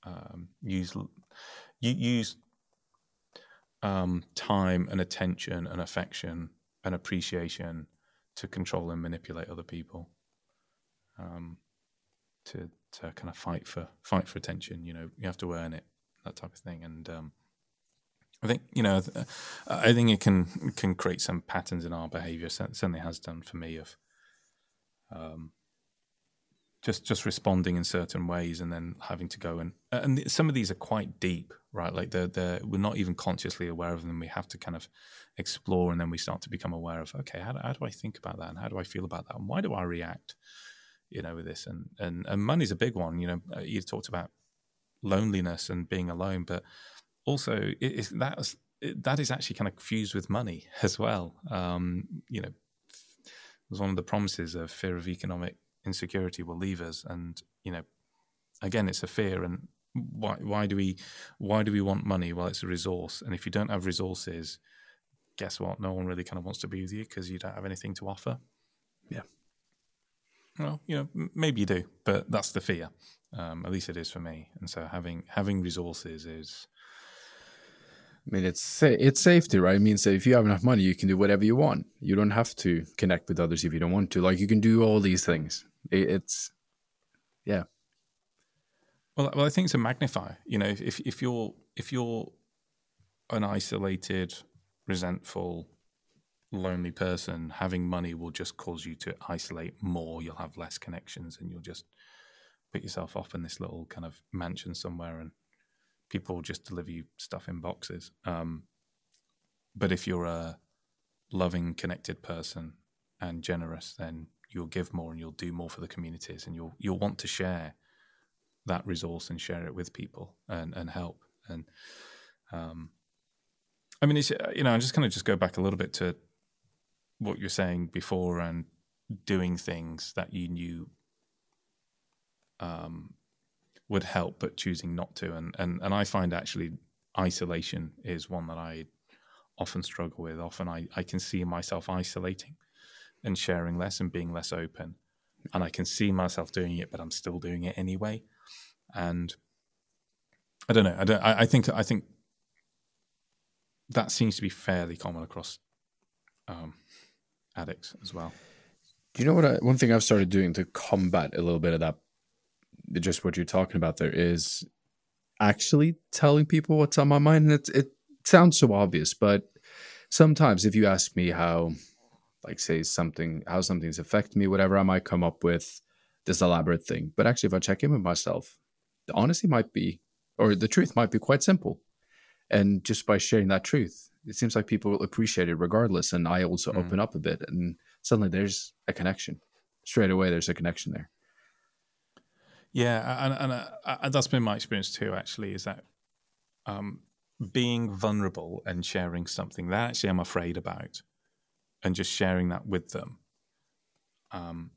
um, use you use um, time and attention and affection and appreciation to control and manipulate other people um, to to kind of fight for fight for attention. You know, you have to earn it, that type of thing. And um, I think you know, I think it can can create some patterns in our behaviour. Certainly has done for me of um, just just responding in certain ways and then having to go and and some of these are quite deep, right? Like they're they're we're not even consciously aware of them. We have to kind of explore and then we start to become aware of okay, how do, how do I think about that and how do I feel about that and why do I react? you know, with this. And and and money's a big one. You know, uh, you talked about loneliness and being alone, but also it is that's it, that is actually kind of fused with money as well. Um, you know, it was one of the promises of fear of economic insecurity will leave us, and you know, again, it's a fear. And why why do we why do we want money? Well, it's a resource, and if you don't have resources, guess what? No one really kind of wants to be with you because you don't have anything to offer. Yeah. Well, you know, m- maybe you do, but that's the fear. Um, at least it is for me. And so having having resources is I mean, it's it's safety, right? It means that if you have enough money, you can do whatever you want. You don't have to connect with others if you don't want to. Like you can do all these things. It, it's yeah, well. Well, I think it's a magnifier. You know, if if, you're if you're an isolated, resentful, lonely person, having money will just cause you to isolate more. You'll have less connections, and you'll just put yourself off in this little kind of mansion somewhere, and people will just deliver you stuff in boxes. Um, but if you're a loving, connected person and generous, then you'll give more and you'll do more for the communities, and you'll you'll want to share that resource and share it with people and and help. And um, I mean, it's uh, you know, I'm just kind of just go back a little bit to what you're saying before and doing things that you knew um, would help, but choosing not to. And, and and I find actually isolation is one that I often struggle with. Often I, I can see myself isolating and sharing less and being less open. And I can see myself doing it, but I'm still doing it anyway. And I don't know. I don't. I, I think. I think that seems to be fairly common across um, addicts as well. Do you know what? I, one thing I've started doing to combat a little bit of that, just what you're talking about there, is actually telling people what's on my mind. And it it sounds so obvious, but sometimes if you ask me how, like, say something, how something's affected me, whatever, I might come up with this elaborate thing. But actually, if I check in with myself, the honesty might be, or the truth might be quite simple. And just by sharing that truth, it seems like people will appreciate it regardless. And I also Mm. open up a bit, and suddenly there's a connection. Straight away, there's a connection there. Yeah, and and uh, uh, that's been my experience too. Actually, is that um, being vulnerable and sharing something that actually I'm afraid about, and just sharing that with them. Um,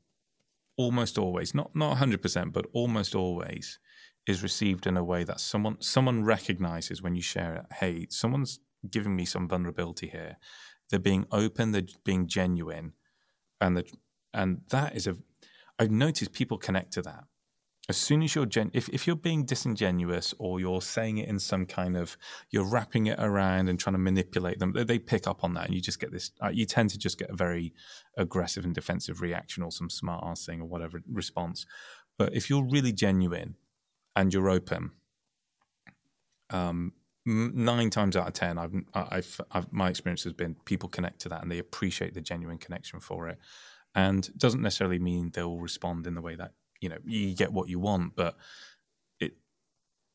almost always, not not hundred percent, but almost always, is received in a way that someone someone recognizes when you share it. Hey, someone's giving me some vulnerability here. They're being open. They're being genuine, and the and that is a. I've noticed people connect to that as soon as you're gen- if, if you're being disingenuous or you're saying it in some kind of you're wrapping it around and trying to manipulate them they pick up on that and you just get this uh, you tend to just get a very aggressive and defensive reaction or some smart ass thing or whatever response. But if you're really genuine and you're open um, nine times out of ten I've, I've, I've my experience has been people connect to that and they appreciate the genuine connection for it. And doesn't necessarily mean they'll respond in the way that you know you get what you want, but it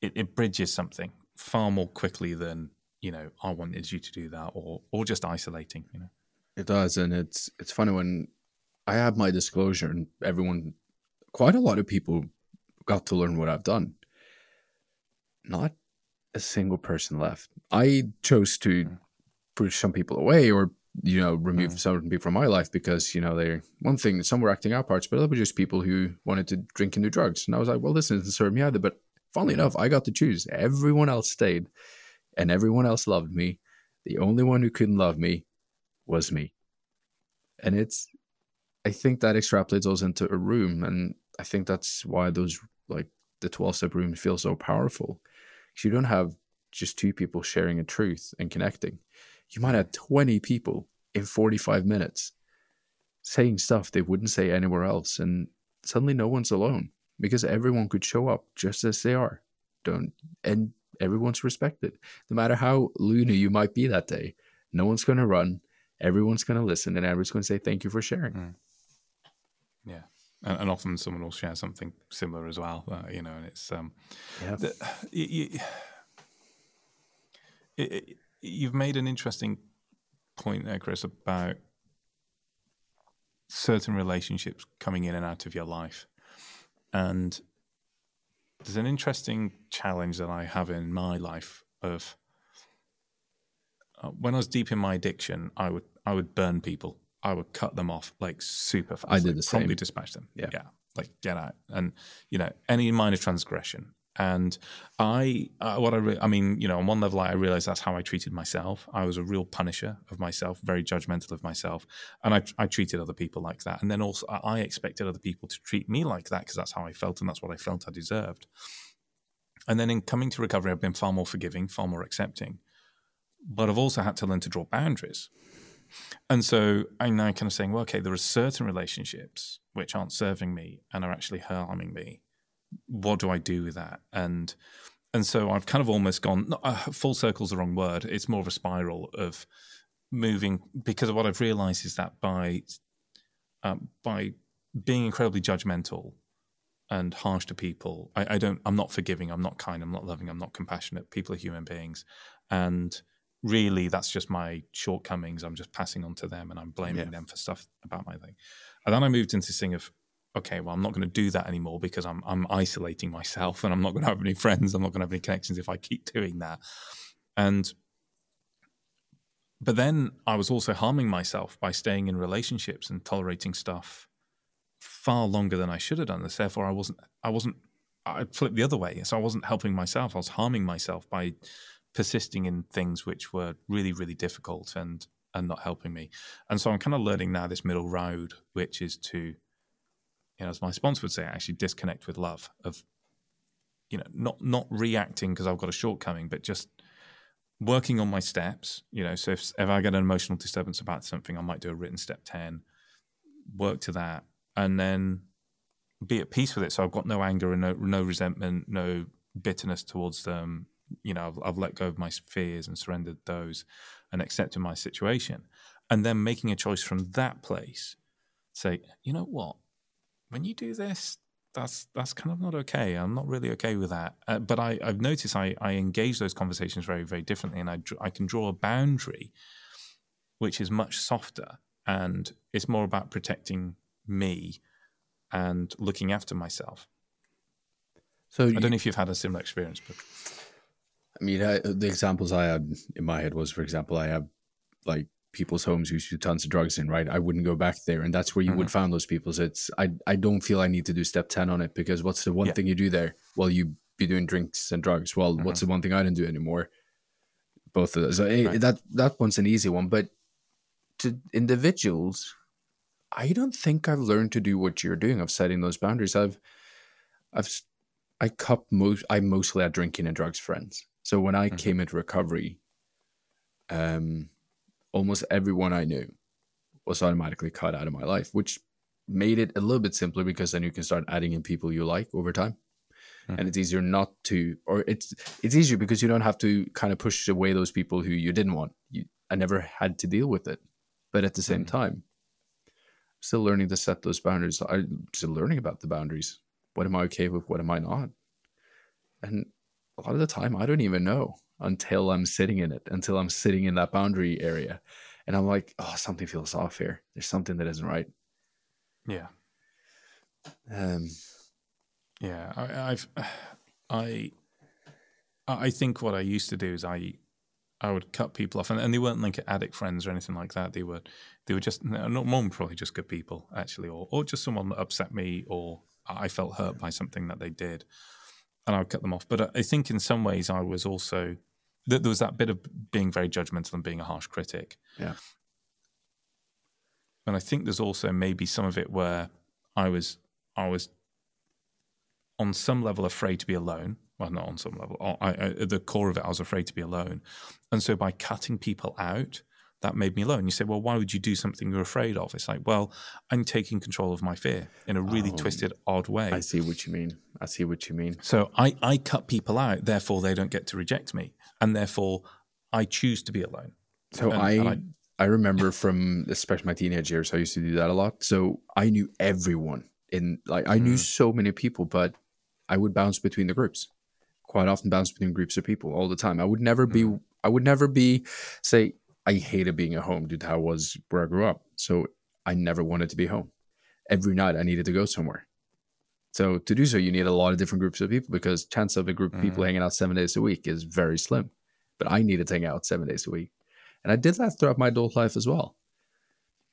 it, it bridges something far more quickly than you know I wanted you to do that or or just isolating. You know, it does, and it's it's funny when I have my disclosure and everyone, quite a lot of people got to learn what I've done. Not a single person left. I chose to mm. push some people away or you know, remove mm. certain people from my life because, you know, they're one thing, some were acting out parts, but other were just people who wanted to drink and do drugs. And I was like, well, this doesn't serve me either. But funnily enough, I got to choose. Everyone else stayed and everyone else loved me. The only one who couldn't love me was me. And it's, I think that extrapolates us into a room. And I think that's why those, like, the 12 step room feel so powerful. Because you don't have just two people sharing a truth and connecting you might have 20 people in 45 minutes saying stuff they wouldn't say anywhere else. And suddenly no one's alone because everyone could show up just as they are. Don't, and everyone's respected. No matter how loony you might be that day, no one's going to run. Everyone's going to listen and everyone's going to say, thank you for sharing. Mm. Yeah. And, and, often someone will share something similar as well, uh, you know, and it's, um, yeah. The, you, you, it, it, you've made an interesting point there, Kris, about certain relationships coming in and out of your life. And there's an interesting challenge that I have in my life of uh, when I was deep in my addiction, I would I would burn people. I would cut them off like super fast. I did like, the same. Promptly dispatch them. Yeah. yeah. Like get out. And you know, any minor transgression, and I, uh, what I, re- I mean, you know, on one level, I realized that's how I treated myself. I was a real punisher of myself, very judgmental of myself, and I, I treated other people like that. And then also, I expected other people to treat me like that because that's how I felt, and that's what I felt I deserved. And then in coming to recovery, I've been far more forgiving, far more accepting, but I've also had to learn to draw boundaries. And so I'm now kind of saying, well, okay, there are certain relationships which aren't serving me and are actually harming me what do I do with that? And and so I've kind of almost gone not, uh, full circle is the wrong word. It's more of a spiral of moving because of what I've realized is that by um, by being incredibly judgmental and harsh to people, I, I, don't. I'm not forgiving. I'm not kind. I'm not loving. I'm not compassionate. People are human beings, and really, that's just my shortcomings. I'm just passing on to them, and I'm blaming yeah. them for stuff about my thing. And then I moved into this thing of okay, well, I'm not going to do that anymore because I'm I'm isolating myself and I'm not going to have any friends. I'm not going to have any connections if I keep doing that. And but then I was also harming myself by staying in relationships and tolerating stuff far longer than I should have done. This, therefore, I wasn't I wasn't I flipped the other way. So I wasn't helping myself. I was harming myself by persisting in things which were really really difficult and and not helping me. And so I'm kind of learning now this middle road, which is to you know, as my sponsor would say, actually disconnect with love of, you know, not not reacting because I've got a shortcoming, but just working on my steps. You know, so if, if I get an emotional disturbance about something, I might do a written step ten, work to that, and then be at peace with it. So I've got no anger and no no resentment, no bitterness towards them. You know, I've, I've let go of my fears and surrendered those, and accepted my situation, and then making a choice from that place. Say, you know what? When you do this, that's that's kind of not okay. I'm not really okay with that. Uh, but I, have noticed I, I engage those conversations very very differently, and I I can draw a boundary, which is much softer, and it's more about protecting me and looking after myself. So I you, don't know if you've had a similar experience, but I mean, I, the examples I had in my head was, for example, I have like people's homes who do tons of drugs in, right? I wouldn't go back there, and that's where you mm-hmm. would find those people. So it's I I don't feel I need to do step ten on it because what's the one yeah. thing you do there? Well, you be doing drinks and drugs. Well, mm-hmm. what's the one thing I didn't do anymore? Both of those. So, right. that that one's an easy one, but to individuals, I don't think I've learned to do what you're doing of setting those boundaries. I've I've I cut most I mostly had drinking and drugs friends. So when I mm-hmm. came into recovery, um, almost everyone I knew was automatically cut out of my life, which made it a little bit simpler because then you can start adding in people you like over time. Mm-hmm. And it's easier not to, or it's it's easier because you don't have to kind of push away those people who you didn't want. You, I never had to deal with it, but at the same mm-hmm. time, still learning to set those boundaries. I'm still learning about the boundaries. What am I okay with? What am I not? And a lot of the time, I don't even know until I'm sitting in it, until I'm sitting in that boundary area. And I'm like, oh, something feels off here. There's something that isn't right. Yeah. Um, yeah, I, I've, I, I think what I used to do is I, I would cut people off, and, and they weren't like addict friends or anything like that. They were, they were just not more probably just good people actually, or or just someone that upset me, or I felt hurt by something that they did, and I would cut them off. But I think in some ways I was also there was that bit of being very judgmental and being a harsh critic. Yeah. And I think there's also maybe some of it where I was I was on some level afraid to be alone. Well, not on some level. I, I, at the core of it, I was afraid to be alone. And so by cutting people out, that made me alone. You say, well, why would you do something you're afraid of? It's like, well, I'm taking control of my fear in a really oh, twisted, odd way. I see what you mean. I see what you mean. So I, I cut people out, therefore they don't get to reject me. And therefore I choose to be alone. So and, I, and I I remember from especially my teenage years, I used to do that a lot. So I knew everyone in like I knew mm. so many people, but I would bounce between the groups. Quite often bounce between groups of people all the time. I would never mm. be I would never be say I hated being at home due to how was where I grew up. So I never wanted to be home. Every night I needed to go somewhere. So to do so, you need a lot of different groups of people because chance of a group of people mm. hanging out seven days a week is very slim. But I needed to hang out seven days a week, and I did that throughout my adult life as well.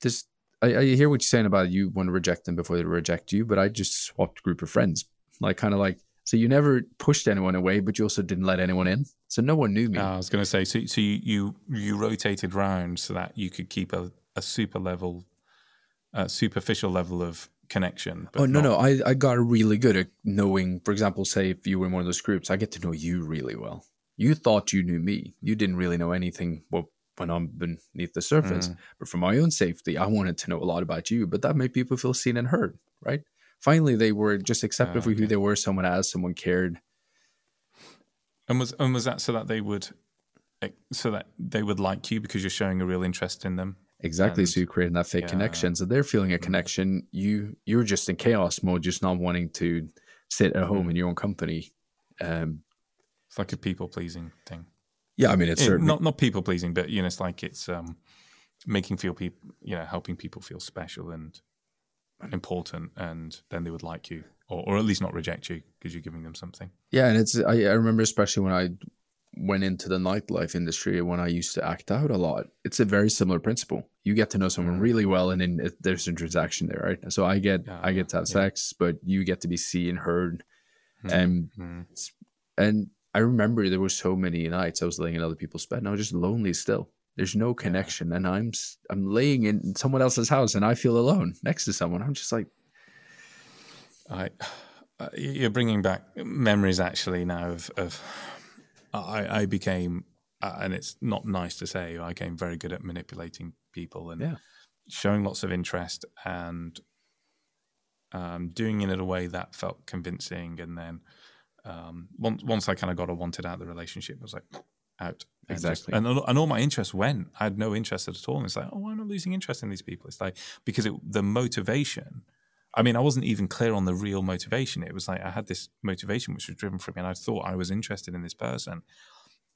Just I, I hear what you're saying about you want to reject them before they reject you, but I just swapped group of friends, like kind of like so you never pushed anyone away, but you also didn't let anyone in. So no one knew me. I was going to say, so, so you, you, you rotated round so that you could keep a, a super level, a superficial level of connection. oh no, not... no, I, I got really good at knowing. For example, say if you were in one of those groups, I get to know you really well. You thought you knew me. You didn't really know anything what went on beneath the surface. Mm. But for my own safety, I wanted to know a lot about you. But that made people feel seen and heard, right? finally they were just accepted oh, okay. for who they were. Someone as someone cared. And was and was that so that they would, so that they would like you because you're showing a real interest in them. Exactly. And, so you're creating that fake yeah. connection. So they're feeling a mm. connection. You you're just in chaos mode, just not wanting to sit at home mm. in your own company. Um, it's like a people pleasing thing. Yeah, I mean it's it, certainly not not people pleasing, but you know, it's like it's um, making feel people, you know, helping people feel special and important and then they would like you or, or at least not reject you because you're giving them something yeah and it's I, I remember especially when i went into the nightlife industry when i used to act out a lot it's a very similar principle you get to know someone mm. really well and then there's a transaction there right so i get yeah, i get to have yeah. sex but you get to be seen heard mm. and mm. and i remember there were so many nights i was laying in other people's bed and i was just lonely still there's no connection, yeah. and I'm I'm laying in someone else's house, and I feel alone next to someone. I'm just like, I uh, you're bringing back memories actually now of of I, I became uh, and it's not nice to say I became very good at manipulating people and yeah. showing lots of interest and um, doing it in a way that felt convincing and then um, once once I kind of got a wanted out of the relationship I was like out Exactly. And, just, and, and all my interest went. I had no interest at all. And it's like, oh, I'm not losing interest in these people. It's like, because it, the motivation, I mean, I wasn't even clear on the real motivation. It was like I had this motivation which was driven from me, and I thought I was interested in this person,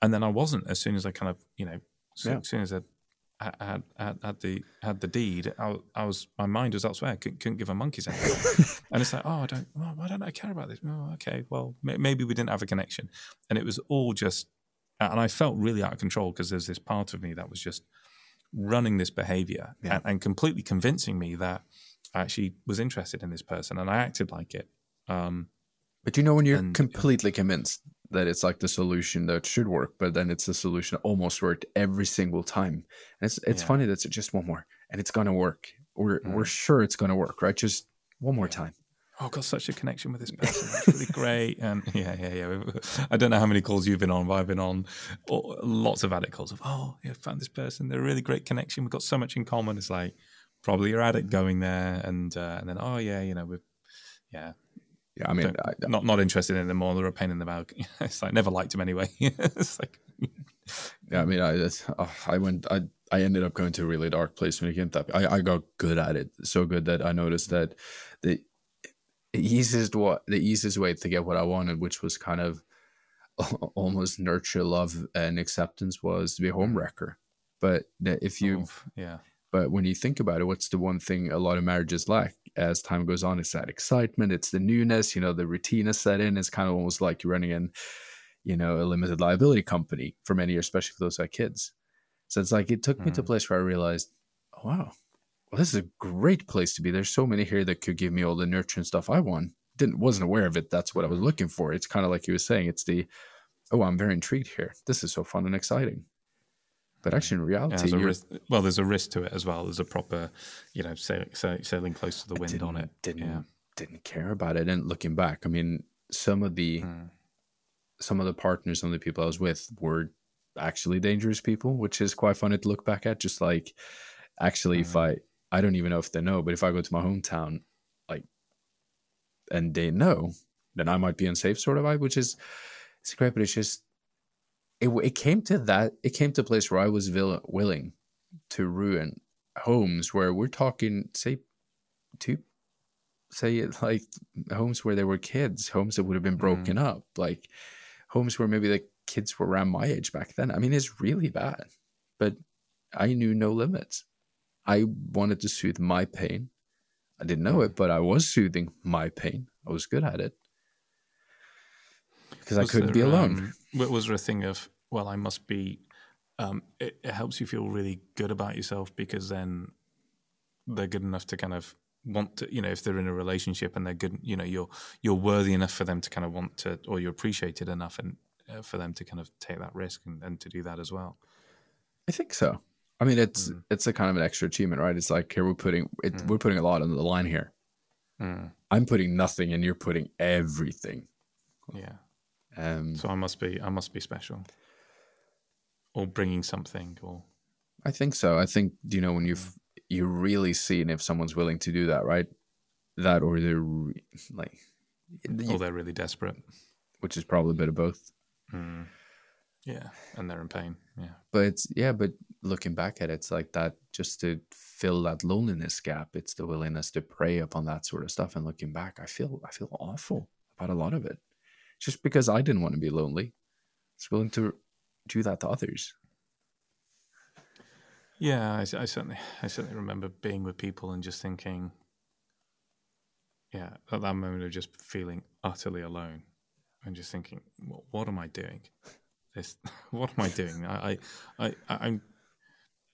and then I wasn't. As soon as I kind of, you know, so, yeah. as soon as I had, had, had the had the deed, I, I, was my mind was elsewhere. Couldn't, couldn't give a monkey's anything. and it's like, oh, I don't. Well, why don't I care about this? Oh, okay. Well, maybe we didn't have a connection, and it was all just and I felt really out of control because there's this part of me that was just running this behavior Yeah. and, and completely convincing me that I actually was interested in this person and I acted like it. Um, But you know when you're And- completely convinced that it's like the solution that should work, but then it's the solution that almost worked every single time. And it's it's Yeah. funny that it's just one more and it's gonna work. We're Mm. we're sure it's gonna work, right? Just one more time. oh, I've got such a connection with this person. It's really great. And yeah, yeah, yeah. I don't know how many calls you've been on, but I've been on oh, lots of addict calls of, oh, yeah, I found this person. They're a really great connection. We've got so much in common. It's like probably your addict going there. And, uh, and then, oh, yeah, you know, we're, yeah, Yeah, I mean, I, not not interested in them more. They're a pain in the back. it's like never liked him anyway. it's like yeah, I mean, I that's- oh, I went, I I ended up going to a really dark place when it came to that. I I got good at it, so good that I noticed that the easiest what the easiest way to get what I wanted, which was kind of almost nurture love and acceptance, was to be a home wrecker. But that if you oof, yeah, But when you think about it, what's the one thing a lot of marriages lack as time goes on? It's that excitement, it's the newness, you know, the routine is set in. It's kind of almost like you're running in, you know, a limited liability company for many years, especially for those like kids. So it's like it took me to a Mhm. place where I realized, oh, wow, well, this is a great place to be. There's so many here that could give me all the nurturing stuff I want. Didn't wasn't aware of it. That's what I was looking for. It's kind of like you were saying. It's the, oh, I'm very intrigued here. This is so fun and exciting. But actually, in Yeah, reality, there's a risk, well, there's a risk to it as well. There's a proper, you know, sail, sail, sailing close to the wind on it. Didn't yeah. didn't care about it. And looking back, I mean, some of the Mm. some of the partners, some of the people I was with were actually dangerous people, which is quite funny to look back at. Just like actually, if I I don't even know if they know, but if I go to my hometown, like, and they know, then I might be unsafe, sort of vibe, which is it's great. But it's just it it came to that it came to a place where I was vil- willing to ruin homes where we're talking say two say like homes where there were kids homes that would have been broken up like homes where maybe the kids were around my age back then. I mean it's really bad but i knew no limits. I wanted to soothe my pain. I didn't know it but i was soothing my pain. I was good at it. Because i couldn't be alone. um, wa- was there a thing of, well, I must be, um, it, it helps you feel really good about yourself because then they're good enough to kind of want to, you know, if they're in a relationship and they're good, you know, you're, you're worthy enough for them to kind of want to, or you're appreciated enough and uh, for them to kind of take that risk and, and to do that as well. I think so. I mean, it's Mm. it's a kind of an extra achievement, right? It's like here we're putting it, Mm. we're putting a lot on the line here. Mm, I'm putting nothing, and you're putting everything. yeah. Um, So I must be, I must be special or bringing something or, I think so. I think you know when you've you really seen if someone's willing to do that, right? That or they're re- like, or they're really desperate. which is probably a bit of both. Mm. Yeah. And they're in pain. Yeah. But it's yeah. But looking back at it, it's like that just to fill that loneliness gap. It's the willingness to prey upon that sort of stuff. And looking back, I feel I feel awful about a lot of it, just because I didn't want to be lonely. it's willing to do that to others. Yeah, I, I certainly, I certainly remember being with people and just thinking, yeah, at that moment of just feeling utterly alone, and just thinking, what, what am I doing? This, what am I doing? I, I, I I'm,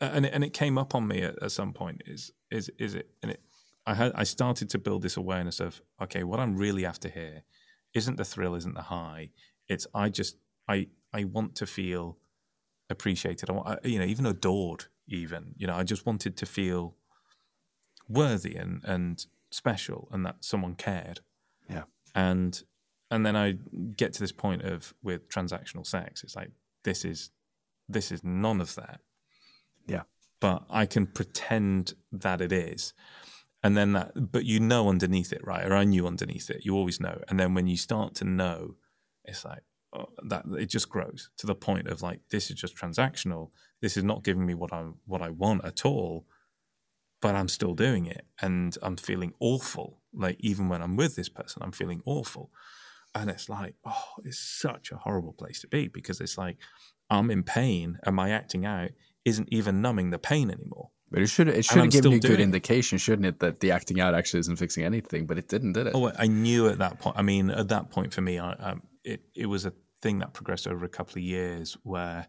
and it, and it came up on me at, at some point. Is is is it? And it, I had, I started to build this awareness of, okay, what I'm really after here, isn't the thrill, isn't the high. It's I just, I, I want to feel appreciated. I want, you know, even adored. Even you know, I just wanted to feel worthy and and special, and that someone cared. Yeah. And and then I get to this point of with transactional sex. It's like this is this is none of that. Yeah. But I can pretend that it is. And then that, but you know underneath it, right? Or I knew underneath it. You always know. And then when you start to know, it's like, Uh, that it just grows to the point of like this is just transactional. This is not giving me what I what I want at all, but I'm still doing it, and I'm feeling awful. Like even when I'm with this person, I'm feeling awful, and it's like oh, it's such a horrible place to be because it's like I'm in pain, and my acting out isn't even numbing the pain anymore. But it should it should have given you a good indication, shouldn't it, that the acting out actually isn't fixing anything? But it didn't, did it? Oh, I knew at that point. I mean, at that point for me, I, um, it it was a thing that progressed over a couple of years where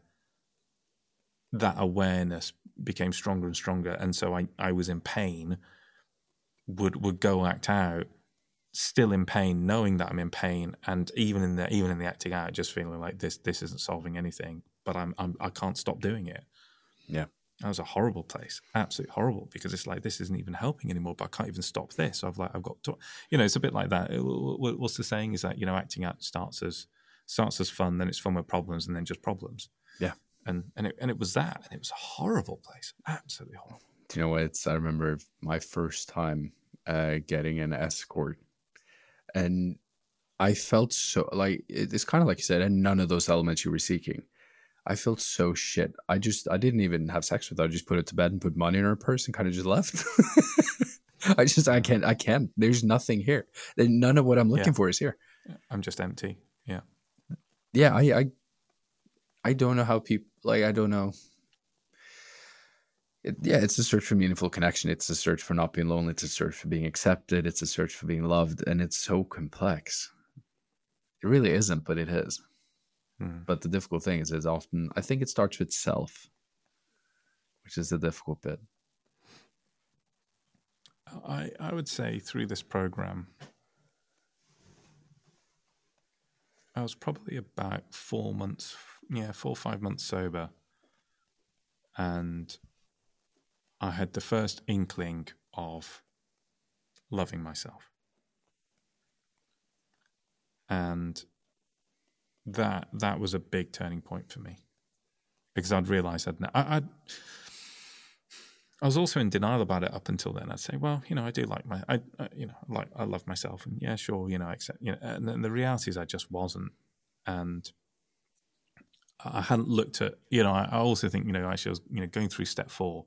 that awareness became stronger and stronger. And so I, I was in pain, would would go act out, still in pain, knowing that I'm in pain, and even in the even in the acting out, just feeling like this this isn't solving anything, but I'm, I'm I can't stop doing it. Yeah. That was a horrible place, absolutely horrible, because it's like this isn't even helping anymore. But I can't even stop this. So I've like I've got to, you know, it's a bit like that. What's the saying? Is that you know, acting out starts as starts as fun, then it's fun with problems, and then just problems. Yeah, and and it, and it was that, and it was a horrible place, absolutely horrible. Do you know what? It's I remember my first time uh, getting an escort, and I felt so like it's kind of like you said, and none of those elements you were seeking. I felt so shit. I just I didn't even have sex with her. I just put it to bed and put money in her purse and kind of just left. I just I can't I can't. There's nothing here. None of what I'm looking yeah. for is here. I'm just empty. Yeah. Yeah. I I I don't know how people like. I don't know. It, yeah, it's a search for meaningful connection. It's a search for not being lonely. It's a search for being accepted. It's a search for being loved, and it's so complex. It really isn't, but it is. Mm. But the difficult thing is, is often I think it starts with self, which is the difficult bit. I I would say through this program, I was probably about four months, yeah, four or five months sober, and I had the first inkling of loving myself. And that that was a big turning point for me because I'd realised I'd, I, I'd I was also in denial about it up until then. I'd say, well, you know, I do like my, I, you know, like I love myself, and yeah, sure, you know, accept, you know. And then the reality is, I just wasn't, and I hadn't looked at, you know, I, I also think, you know, actually, I was, you know, going through step four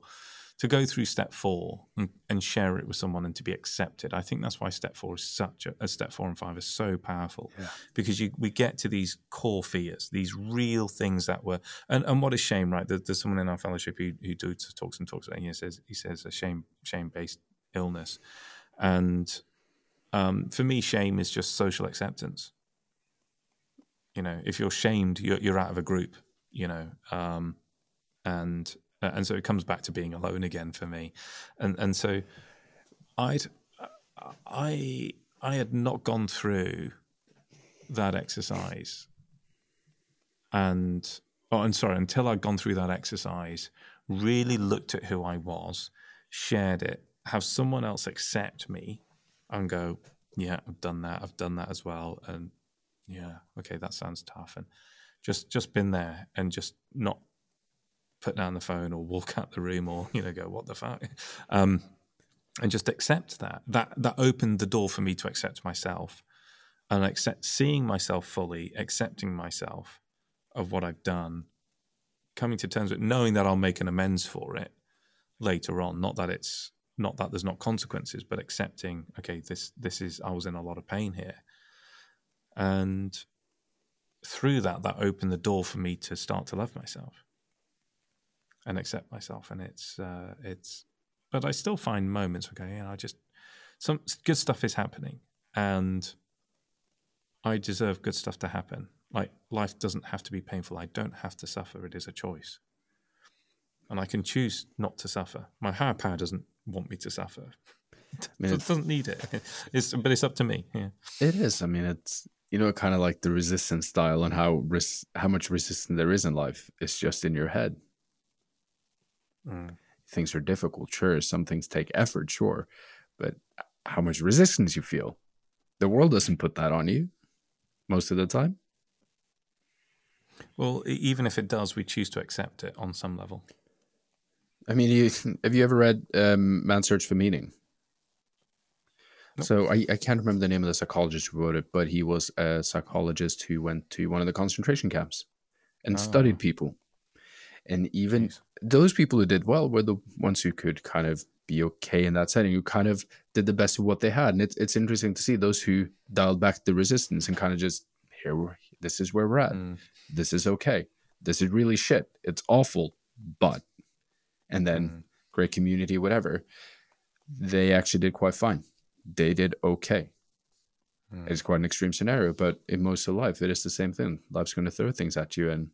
to go through step four and, and, share it with someone and to be accepted. I think that's why step four is such a, a step four and five is so powerful yeah. because you, we get to these core fears, these real things that were, and, and what a shame, right? There, there's someone in our fellowship who, who do, talks and talks and he says, he says a shame, shame based illness. And um, for me, shame is just social acceptance. You know, if you're shamed, you're, you're out of a group, you know, um, and uh, and so it comes back to being alone again for me, and and so I'd I I had not gone through that exercise, and oh, I'm sorry, until I'd gone through that exercise, really looked at who I was, shared it, have someone else accept me, and go, yeah, I've done that, I've done that as well, and yeah, okay, that sounds tough, and just just been there and just not put down the phone or walk out the room or you know go what the fuck? Um, and just accept that. That that opened the door for me to accept myself and accept seeing myself fully accepting myself of what I've done coming to terms with knowing that I'll make an amends for it later on. Not that it's not that there's not consequences but accepting okay this this is I was in a lot of pain here. And through that that opened the door for me to start to love myself and accept myself. And it's uh, it's, but I still find moments. Okay, you know, I just some good stuff is happening, and I deserve good stuff to happen. Like life doesn't have to be painful. I don't have to suffer. It is a choice, and I can choose not to suffer. My higher power doesn't want me to suffer. I mean, it doesn't need it. It's, but it's up to me. Yeah, it is. I mean, it's you know, kind of like the resistance style and how res- how much resistance there is in life. It's just in your head. Mm. Things are difficult, sure. Some things take effort, sure. But how much resistance you feel, the world doesn't put that on you most of the time. Well, even if it does, we choose to accept it on some level. I mean, you, have you ever read um, Man's Search for Meaning? Nope. So I, I can't remember the name of the psychologist who wrote it, but he was a psychologist who went to one of the concentration camps and oh. studied people. And even Jeez. those people who did well were the ones who could kind of be okay in that setting, who kind of did the best of what they had. And it's it's interesting to see those who dialed back the resistance and kind of just here this is where we're at. Mm. This is okay. This is really shit. It's awful, but and then mm. great community, whatever. They actually did quite fine. They did okay. Mm. It's quite an extreme scenario, but in most of life, it is the same thing. Life's going to throw things at you, and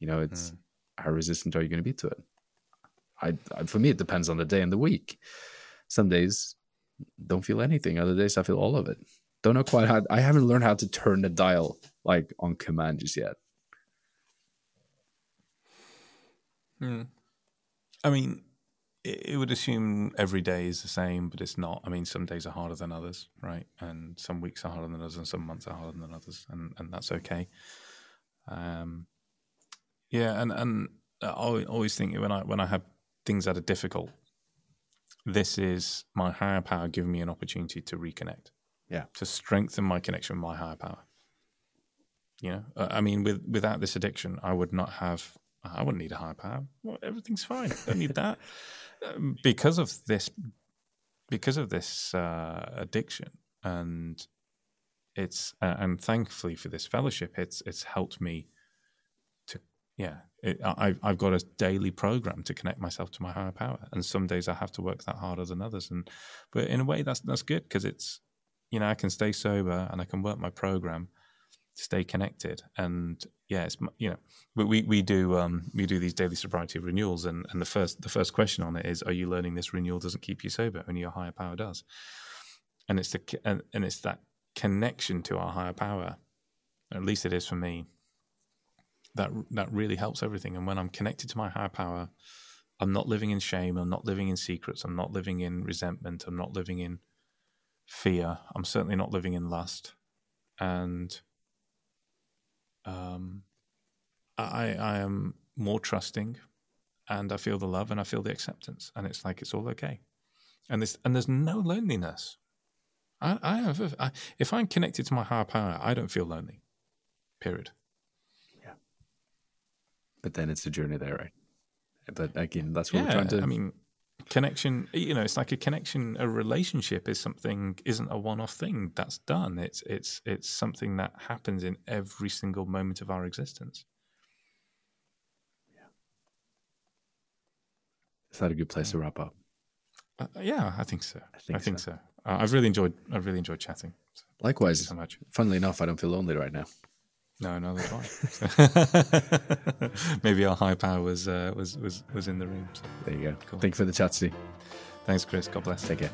you know, it's Mm. How resistant are you going to be to it? I, I, for me, it depends on the day and the week. Some days don't feel anything. Other days, I feel all of it. Don't know quite how. I haven't learned how to turn the dial like on command just yet. Mm. I mean, it, it would assume every day is the same, but it's not. I mean, some days are harder than others, right? And some weeks are harder than others, and some months are harder than others, and, and that's okay. Um, yeah, and and I always- think when I when I have things that are difficult, this is my higher power giving me an opportunity to reconnect. Yeah. to strengthen my connection with my higher power. You know, Uh, I mean, with without this addiction, I would not have. I wouldn't need a higher power. Well, everything's fine. Don't need that Um, because of this. Because of this uh, addiction, and it's uh, and thankfully for this fellowship, it's it's helped me yeah. It, I, I've- got a daily program to connect myself to my higher power, and some days I have to work that harder than others, and but in a way that's that's good because it's you know I can stay sober and I can work my program stay connected and yeah it's you know we we, we do um we do these daily sobriety renewals and and the first the first question on it is are you learning this renewal doesn't keep you sober only your higher power does and it's the and, and it's that connection to our higher power at least it is for me that that really helps everything and when i'm connected to my higher power i'm not living in shame i'm not living in secrets i'm not living in resentment i'm not living in fear i'm certainly not living in lust and um, I, I am more trusting and I feel the love and I feel the acceptance and it's like it's all okay. And this and there's no loneliness. I, I have I, if I'm connected to my higher power, I don't feel lonely. Period. But then it's a journey there, right? But again, that's what we're trying to. I mean, connection. You know, it's like a connection. A relationship is something isn't a one-off thing that's done. It's it's it's something that happens in every single moment of our existence. is that a good place to wrap up? Uh, yeah, I think so. I think think, so. Uh, I've really enjoyed. I've really enjoyed chatting. So, Likewise, so much. funnily enough, I don't feel lonely right now. No, no, that's fine. Maybe our high power was uh, was was was in the room. So. There you go. Cool. Thank you for the chat, Steve. Thanks, Kris. God bless. Take care.